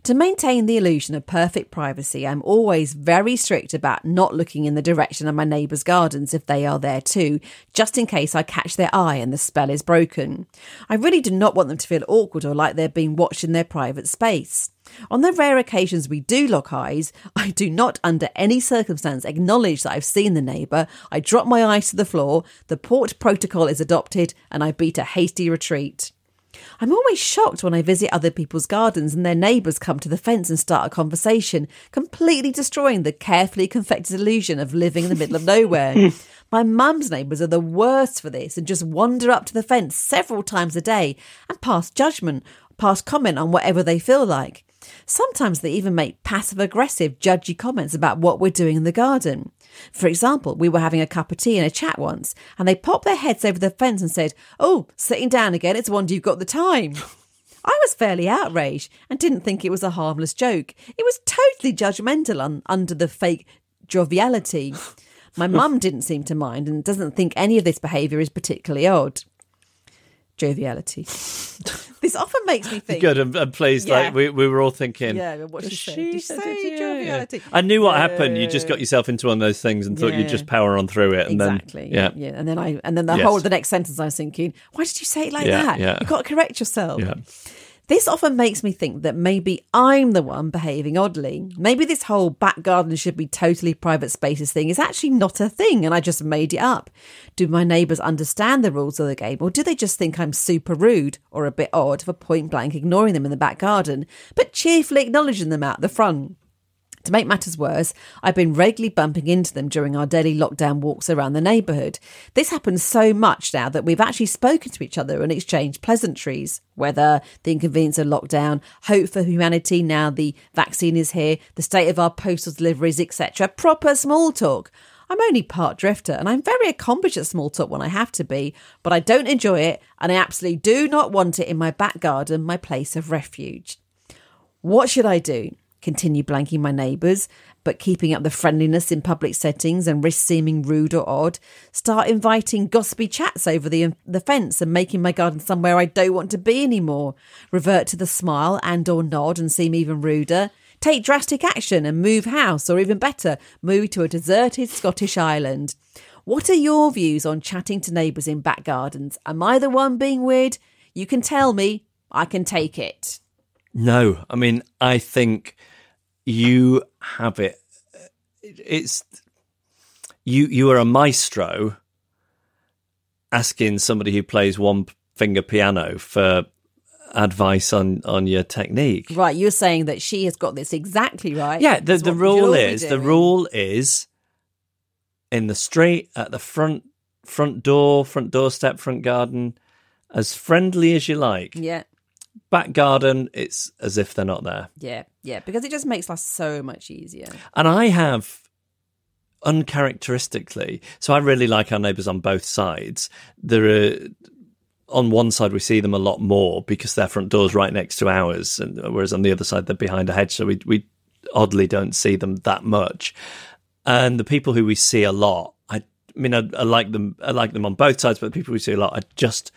To maintain the illusion of perfect privacy, I'm always very strict about not looking in the direction of my neighbours' gardens if they are there too, just in case I catch their eye and the spell is broken. I really do not want them to feel awkward or like they're being watched in their private space. On the rare occasions we do lock eyes, I do not under any circumstance acknowledge that I've seen the neighbour. I drop my eyes to the floor, the port protocol is adopted, and I beat a hasty retreat. I'm always shocked when I visit other people's gardens and their neighbours come to the fence and start a conversation, completely destroying the carefully confected illusion of living in the middle of nowhere. My mum's neighbours are the worst for this and just wander up to the fence several times a day and pass judgment, pass comment on whatever they feel like. Sometimes they even make passive aggressive, judgy comments about what we're doing in the garden. For example, we were having a cup of tea and a chat once, and they popped their heads over the fence and said, Oh, sitting down again, it's a wonder you've got the time. I was fairly outraged and didn't think it was a harmless joke. It was totally judgmental un- under the fake joviality. My mum didn't seem to mind and doesn't think any of this behaviour is particularly odd joviality. this often makes me think. Good and, and pleased. Yeah. Like we, we were all thinking. Yeah, what she. Did she said say it, yeah, yeah. joviality? I knew what Yeah, happened. You just got yourself into one of those things and thought Yeah. you'd just power on through it, and exactly. then yeah. yeah. And then I, and then the Yes. whole of the next sentence, I was thinking, why did you say it like Yeah, that? yeah. You've got to correct yourself. yeah. This often makes me think that maybe I'm the one behaving oddly. Maybe this whole back garden should be totally private spaces thing is actually not a thing and I just made it up. Do my neighbours understand the rules of the game or do they just think I'm super rude or a bit odd for point blank ignoring them in the back garden, but cheerfully acknowledging them out the front? To make matters worse, I've been regularly bumping into them during our daily lockdown walks around the neighbourhood. This happens so much now that we've actually spoken to each other and exchanged pleasantries. Whether the inconvenience of lockdown, hope for humanity now the vaccine is here, the state of our postal deliveries, etc. Proper small talk. I'm only part drifter and I'm very accomplished at small talk when I have to be, but I don't enjoy it and I absolutely do not want it in my back garden, my place of refuge. What should I do? Continue blanking my neighbours, but keeping up the friendliness in public settings and risk seeming rude or odd. Start inviting gossipy chats over the the fence and making my garden somewhere I don't want to be anymore. Revert to the smile and or nod and seem even ruder. Take drastic action and move house, or even better, move to a deserted Scottish island. What are your views on chatting to neighbours in back gardens? Am I the one being weird? You can tell me. I can take it. No, I mean, I think you have it. It's you. You are a maestro asking somebody who plays one finger piano for advice on on your technique. Right, you're saying that she has got this exactly right. Yeah, the That's the rule is the rule is in the street at the front front door, front doorstep, front garden, as friendly as you like. Yeah, Back garden, it's as if they're not there. yeah, yeah. Because it just makes life so much easier. And I have uncharacteristically, so I really like our neighbours on both sides. There are on one side we see them a lot more because their front door's right next to ours, and whereas on the other side they're behind a hedge, so we we oddly don't see them that much. And the people who we see a lot, I, I mean, I, I like them. I like them on both sides, but the people we see a lot, I just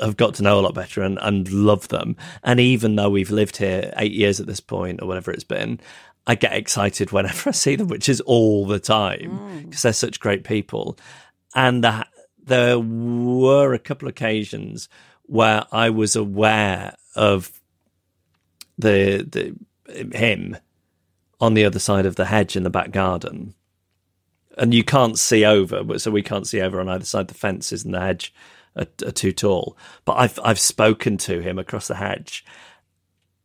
have got to know a lot better and, and love them. And even though we've lived here eight years at this point or whatever it's been, I get excited whenever I see them, which is all the time mm. because they're such great people. And the, there were a couple of occasions where I was aware of the the him on the other side of the hedge in the back garden, and you can't see over, but so we can't see over on either side. The fences and the hedge are, are too tall. But I've I've spoken to him across the hedge,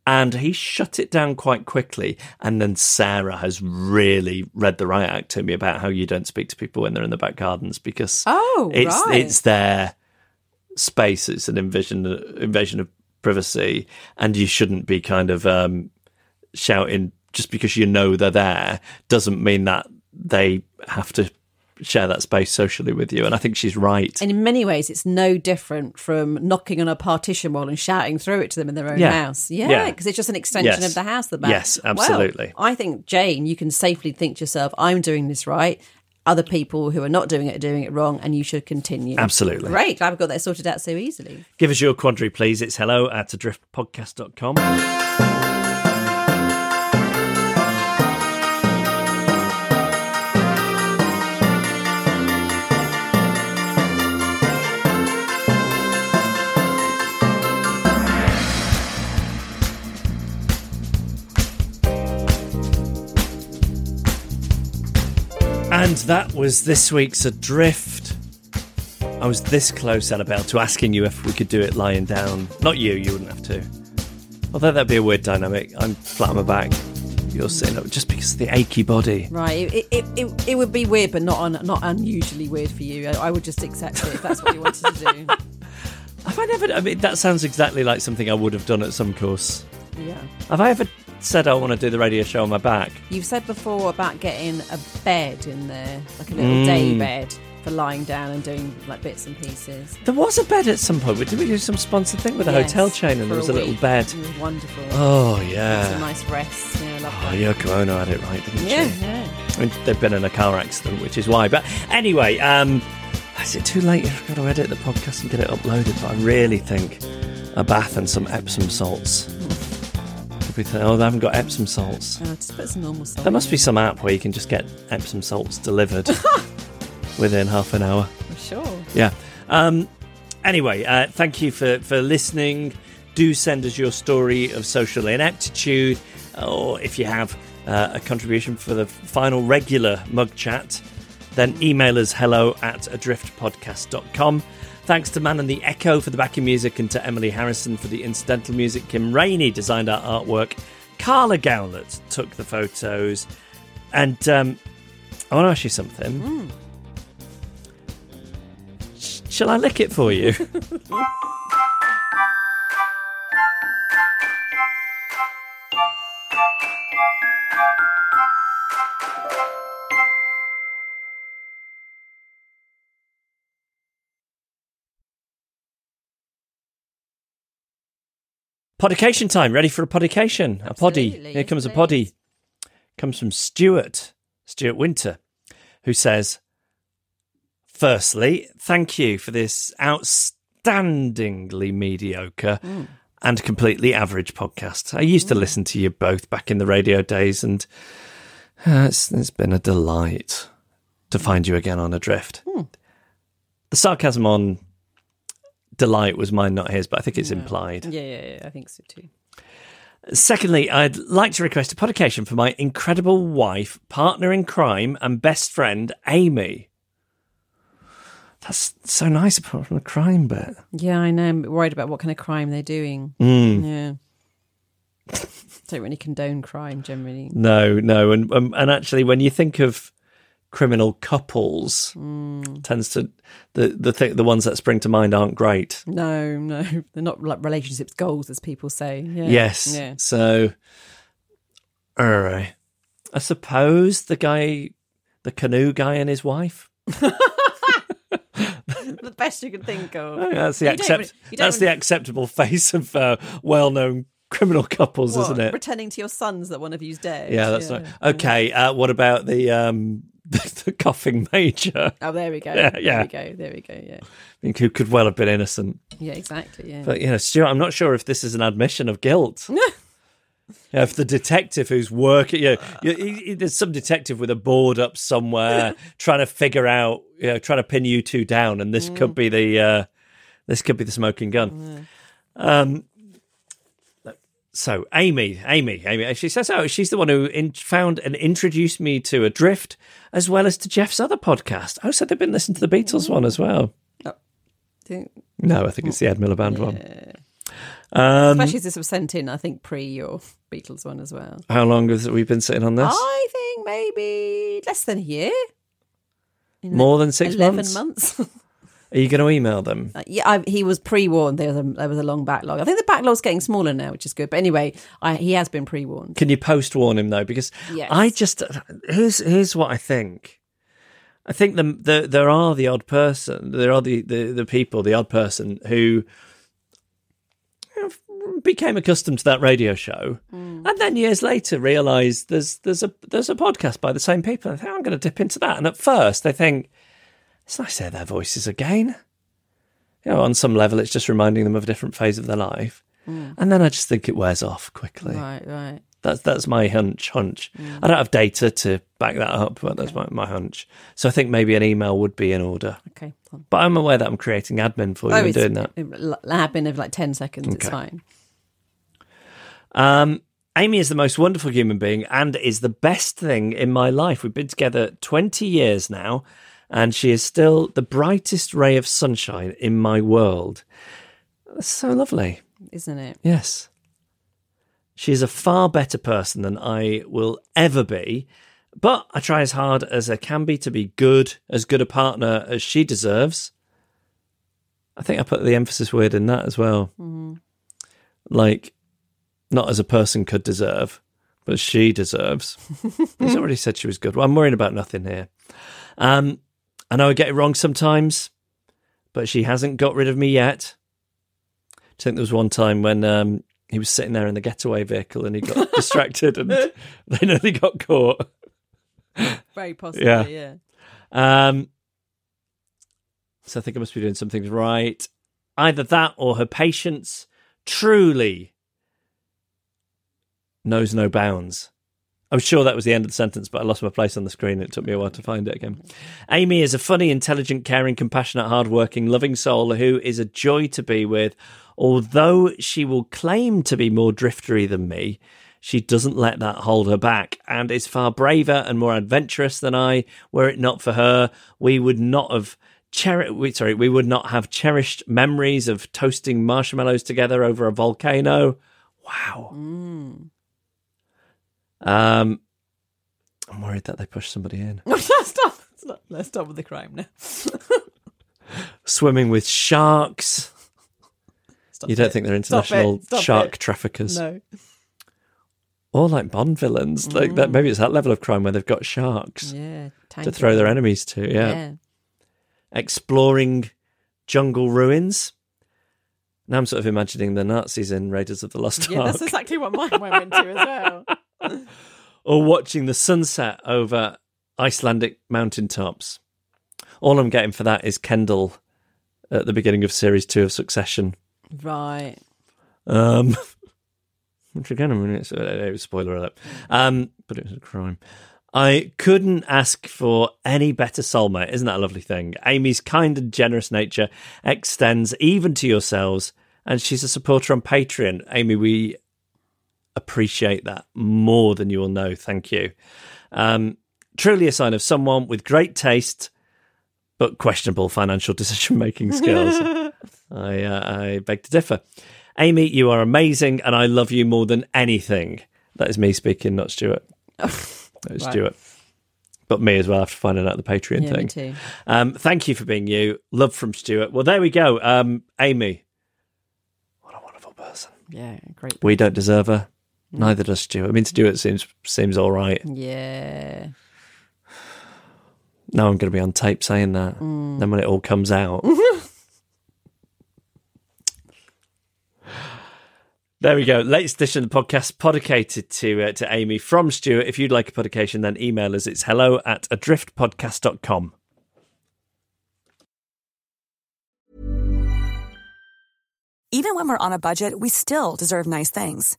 and he shut it down quite quickly. And then Sarah has really read the riot act to me about how you don't speak to people when they're in the back gardens because Oh, it's right. it's their space. It's an invasion invasion of privacy, and you shouldn't be kind of um, shouting just because you know they're there doesn't mean that they have to share that space socially with you. And I think she's right. And in many ways, it's no different from knocking on a partition wall and shouting through it to them in their own Yeah. house. Yeah, Yeah. because it's just an extension Yes. of the house. The back. Yes, Well, absolutely. I think Jane, you can safely think to yourself, "I'm doing this right." Other people who are not doing it are doing it wrong, and you should continue. Absolutely. Great. Glad we've got that sorted out so easily. Give us your quandary, please. It's hello at adriftpodcast.com. And that was this week's Adrift. I was this close, Annabel, to asking you if we could do it lying down. Not you, you wouldn't have to. Although that'd be a weird dynamic. I'm flat on my back. You're sitting up just because of the achy body. Right. It, it, it, it would be weird, but not un, not unusually weird for you. I, I would just accept it if that's what you wanted to do. Have I never? I mean, that sounds exactly like something I would have done at some course. Yeah. Have I ever said I want to do the radio show on my back? You've said before about getting a bed in there, like a little day Mm. bed for lying down and doing like bits and pieces. There was a bed at some point. Did we do some sponsored thing with a Yes, hotel chain and there was a, little week. bed? It was wonderful. Oh, It's a nice rest. Yeah, I love Oh, that. Ono had it right, didn't Yeah, she? yeah. I mean, they've been in a car accident, which is why. But anyway, um, is it too late? I've got to edit the podcast and get it uploaded. But I really think a bath and some Epsom salts. Oh, they haven't got Epsom salts. Oh, just put some normal salt. There must be some app where you can just get Epsom salts delivered within half an hour. there. Sure. Yeah. Um, anyway, uh, thank you for, for listening. Do send us your story of social ineptitude, or if you have uh, a contribution for the final regular mug chat, then email us hello at adriftpodcast.com. Thanks to Man and the Echo for the backing music and to Emily Harrison for the incidental music. Kim Rainey designed our artwork. Carla Gowlett took the photos. And um, I want to ask you something. Sh- Shall I lick it for you? Podication time. Ready for a podication? A poddy. Here comes a poddy. Comes from Stuart, Stuart Winter, who says, Firstly, thank you for this outstandingly mediocre mm. and completely average podcast. I used to mm. listen to you both back in the radio days, and uh, it's, it's been a delight to find you again on Adrift. Hmm. The sarcasm on delight was mine, not his, but I think it's implied. Yeah, yeah, yeah. I think so too. Secondly, I'd like to request a podication for my incredible wife, partner in crime, and best friend, Amy. That's so nice apart from the crime bit. Yeah, I know. I'm worried about what kind of crime they're doing. Mm. Yeah. Don't really condone crime generally. No, no, and um, and actually, when you think of criminal couples, Mm. tends to the the th- the ones that spring to mind aren't great. No, no, they're not like relationships goals, as people say. Yeah. Yes, Yeah. so, all right. I suppose the guy, the canoe guy, and his wife. the best you can think of. I that's the accept. really- That's the acceptable face of uh, well-known criminal couples, isn't it? Pretending to your sons that one of you's dead. Yeah, that's right. Okay, uh, what about the um, the coughing major? Oh, there we go. Yeah, There yeah. we go. There we go. Yeah. I think who could well have been innocent. Yeah, exactly. Yeah. But you know, Stuart, I'm not sure if this is an admission of guilt. Yeah, if the detective who's working, you know, you, he- he- there's some detective with a board up somewhere trying to figure out, you know, trying to pin you two down, and this could be the uh, this could be the smoking gun. Um, so Amy, Amy, Amy, she says, oh, she's the one who in, found and introduced me to Adrift as well as to Geoff's other podcast. Oh, so they've been listening to the Beatles one as well. Think- No, I think it's the Ed Miliband one. Um, Especially as this was sent in, I think, pre your Beatles one as well. how long has we been sitting on this? I think maybe less than a year. You know, More than six 11 months? months. Are you going to email them? Uh, yeah, I, he was pre-warned. There was, a, there was a long backlog. I think the backlog's getting smaller now, which is good. But anyway, I, he has been pre-warned. Can you post warn him though? Because Yes. I just here's here's what I think. I think the, the there are the odd person, there are the, the, the people, the odd person who became accustomed to that radio show, and then years later realised there's there's a there's a podcast by the same people. I think I'm going to dip into that, and at first they think it's nice to hear their voices again. You know, on some level, it's just reminding them of a different phase of their life, and then I just think it wears off quickly. Right, right. That's that's my hunch. Hunch. I don't have data to back that up, but that's my, my hunch. So I think maybe an email would be in order. Okay. But I'm aware that I'm creating admin for you and doing that. admin of like 10 seconds. It's fine. Um, Amy is the most wonderful human being and is the best thing in my life. We've been together 20 years now, and she is still the brightest ray of sunshine in my world. That's so lovely. Isn't it? Yes. She is a far better person than I will ever be, but I try as hard as I can be to be good, as good a partner as she deserves. I think I put the emphasis word in that as well. Like, not as a person could deserve, but she deserves. He's already said she was good. Well, I'm worrying about nothing here. Um, I know I get it wrong sometimes, but she hasn't got rid of me yet. I think there was one time when um, he was sitting there in the getaway vehicle and he got distracted and they nearly got caught. Very possibly, Yeah. yeah. Um, so I think I must be doing some things right. Either that or her patience truly knows no bounds. I was sure that was the end of the sentence, but I lost my place on the screen. It took me a while to find it again. Amy is a funny, intelligent, caring, compassionate, hardworking, loving soul who is a joy to be with. Although she will claim to be more driftery than me, she doesn't let that hold her back and is far braver and more adventurous than I. Were it not for her, we would not have cher- we, sorry, we would not have cherished memories of toasting marshmallows together over a volcano. Wow. Mm. Um, I'm worried that they pushed somebody in. let's stop. Let's, not, let's stop with the crime now. Swimming with sharks. Stop You don't it. think they're international Stop shark it. traffickers? No. Or like Bond villains. Like that maybe it's that level of crime where they've got sharks Yeah. to throw their enemies to. Yeah. Exploring jungle ruins. Now I'm sort of imagining the Nazis in Raiders of the Lost Yeah, Ark. that's exactly what mine went into as well. or watching the sunset over Icelandic mountaintops. All I'm getting for that is Kendall at the beginning of series two of Succession. Right. Um, which again, I mean, it's uh, spoiler alert. Um, but it was a crime. I couldn't ask for any better soulmate. Isn't that a lovely thing? Amy's kind and generous nature extends even to yourselves, and she's a supporter on Patreon. Amy, we appreciate that more than you will know. Thank you. Um, truly a sign of someone with great taste, but questionable financial decision making skills. I, uh, I beg to differ. Amy, you are amazing, and I love you more than anything. That is me speaking, not Stuart. That was Right. Stuart. But me as well after finding out the Patreon Yeah, me thing. too. Um, thank you for being you. Love from Stuart. Well, there we go. Um, Amy, what a wonderful person. Yeah, great. We don't deserve her. Neither does Stuart. I mean, Stuart seems seems all right. Yeah. Now I'm going to be on tape saying that. Then when it all comes out. there we go. Latest edition of the podcast podicated to uh, to Amy from Stuart. If you'd like a podication, then email us. It's hello at adriftpodcast.com. Even when we're on a budget, we still deserve nice things.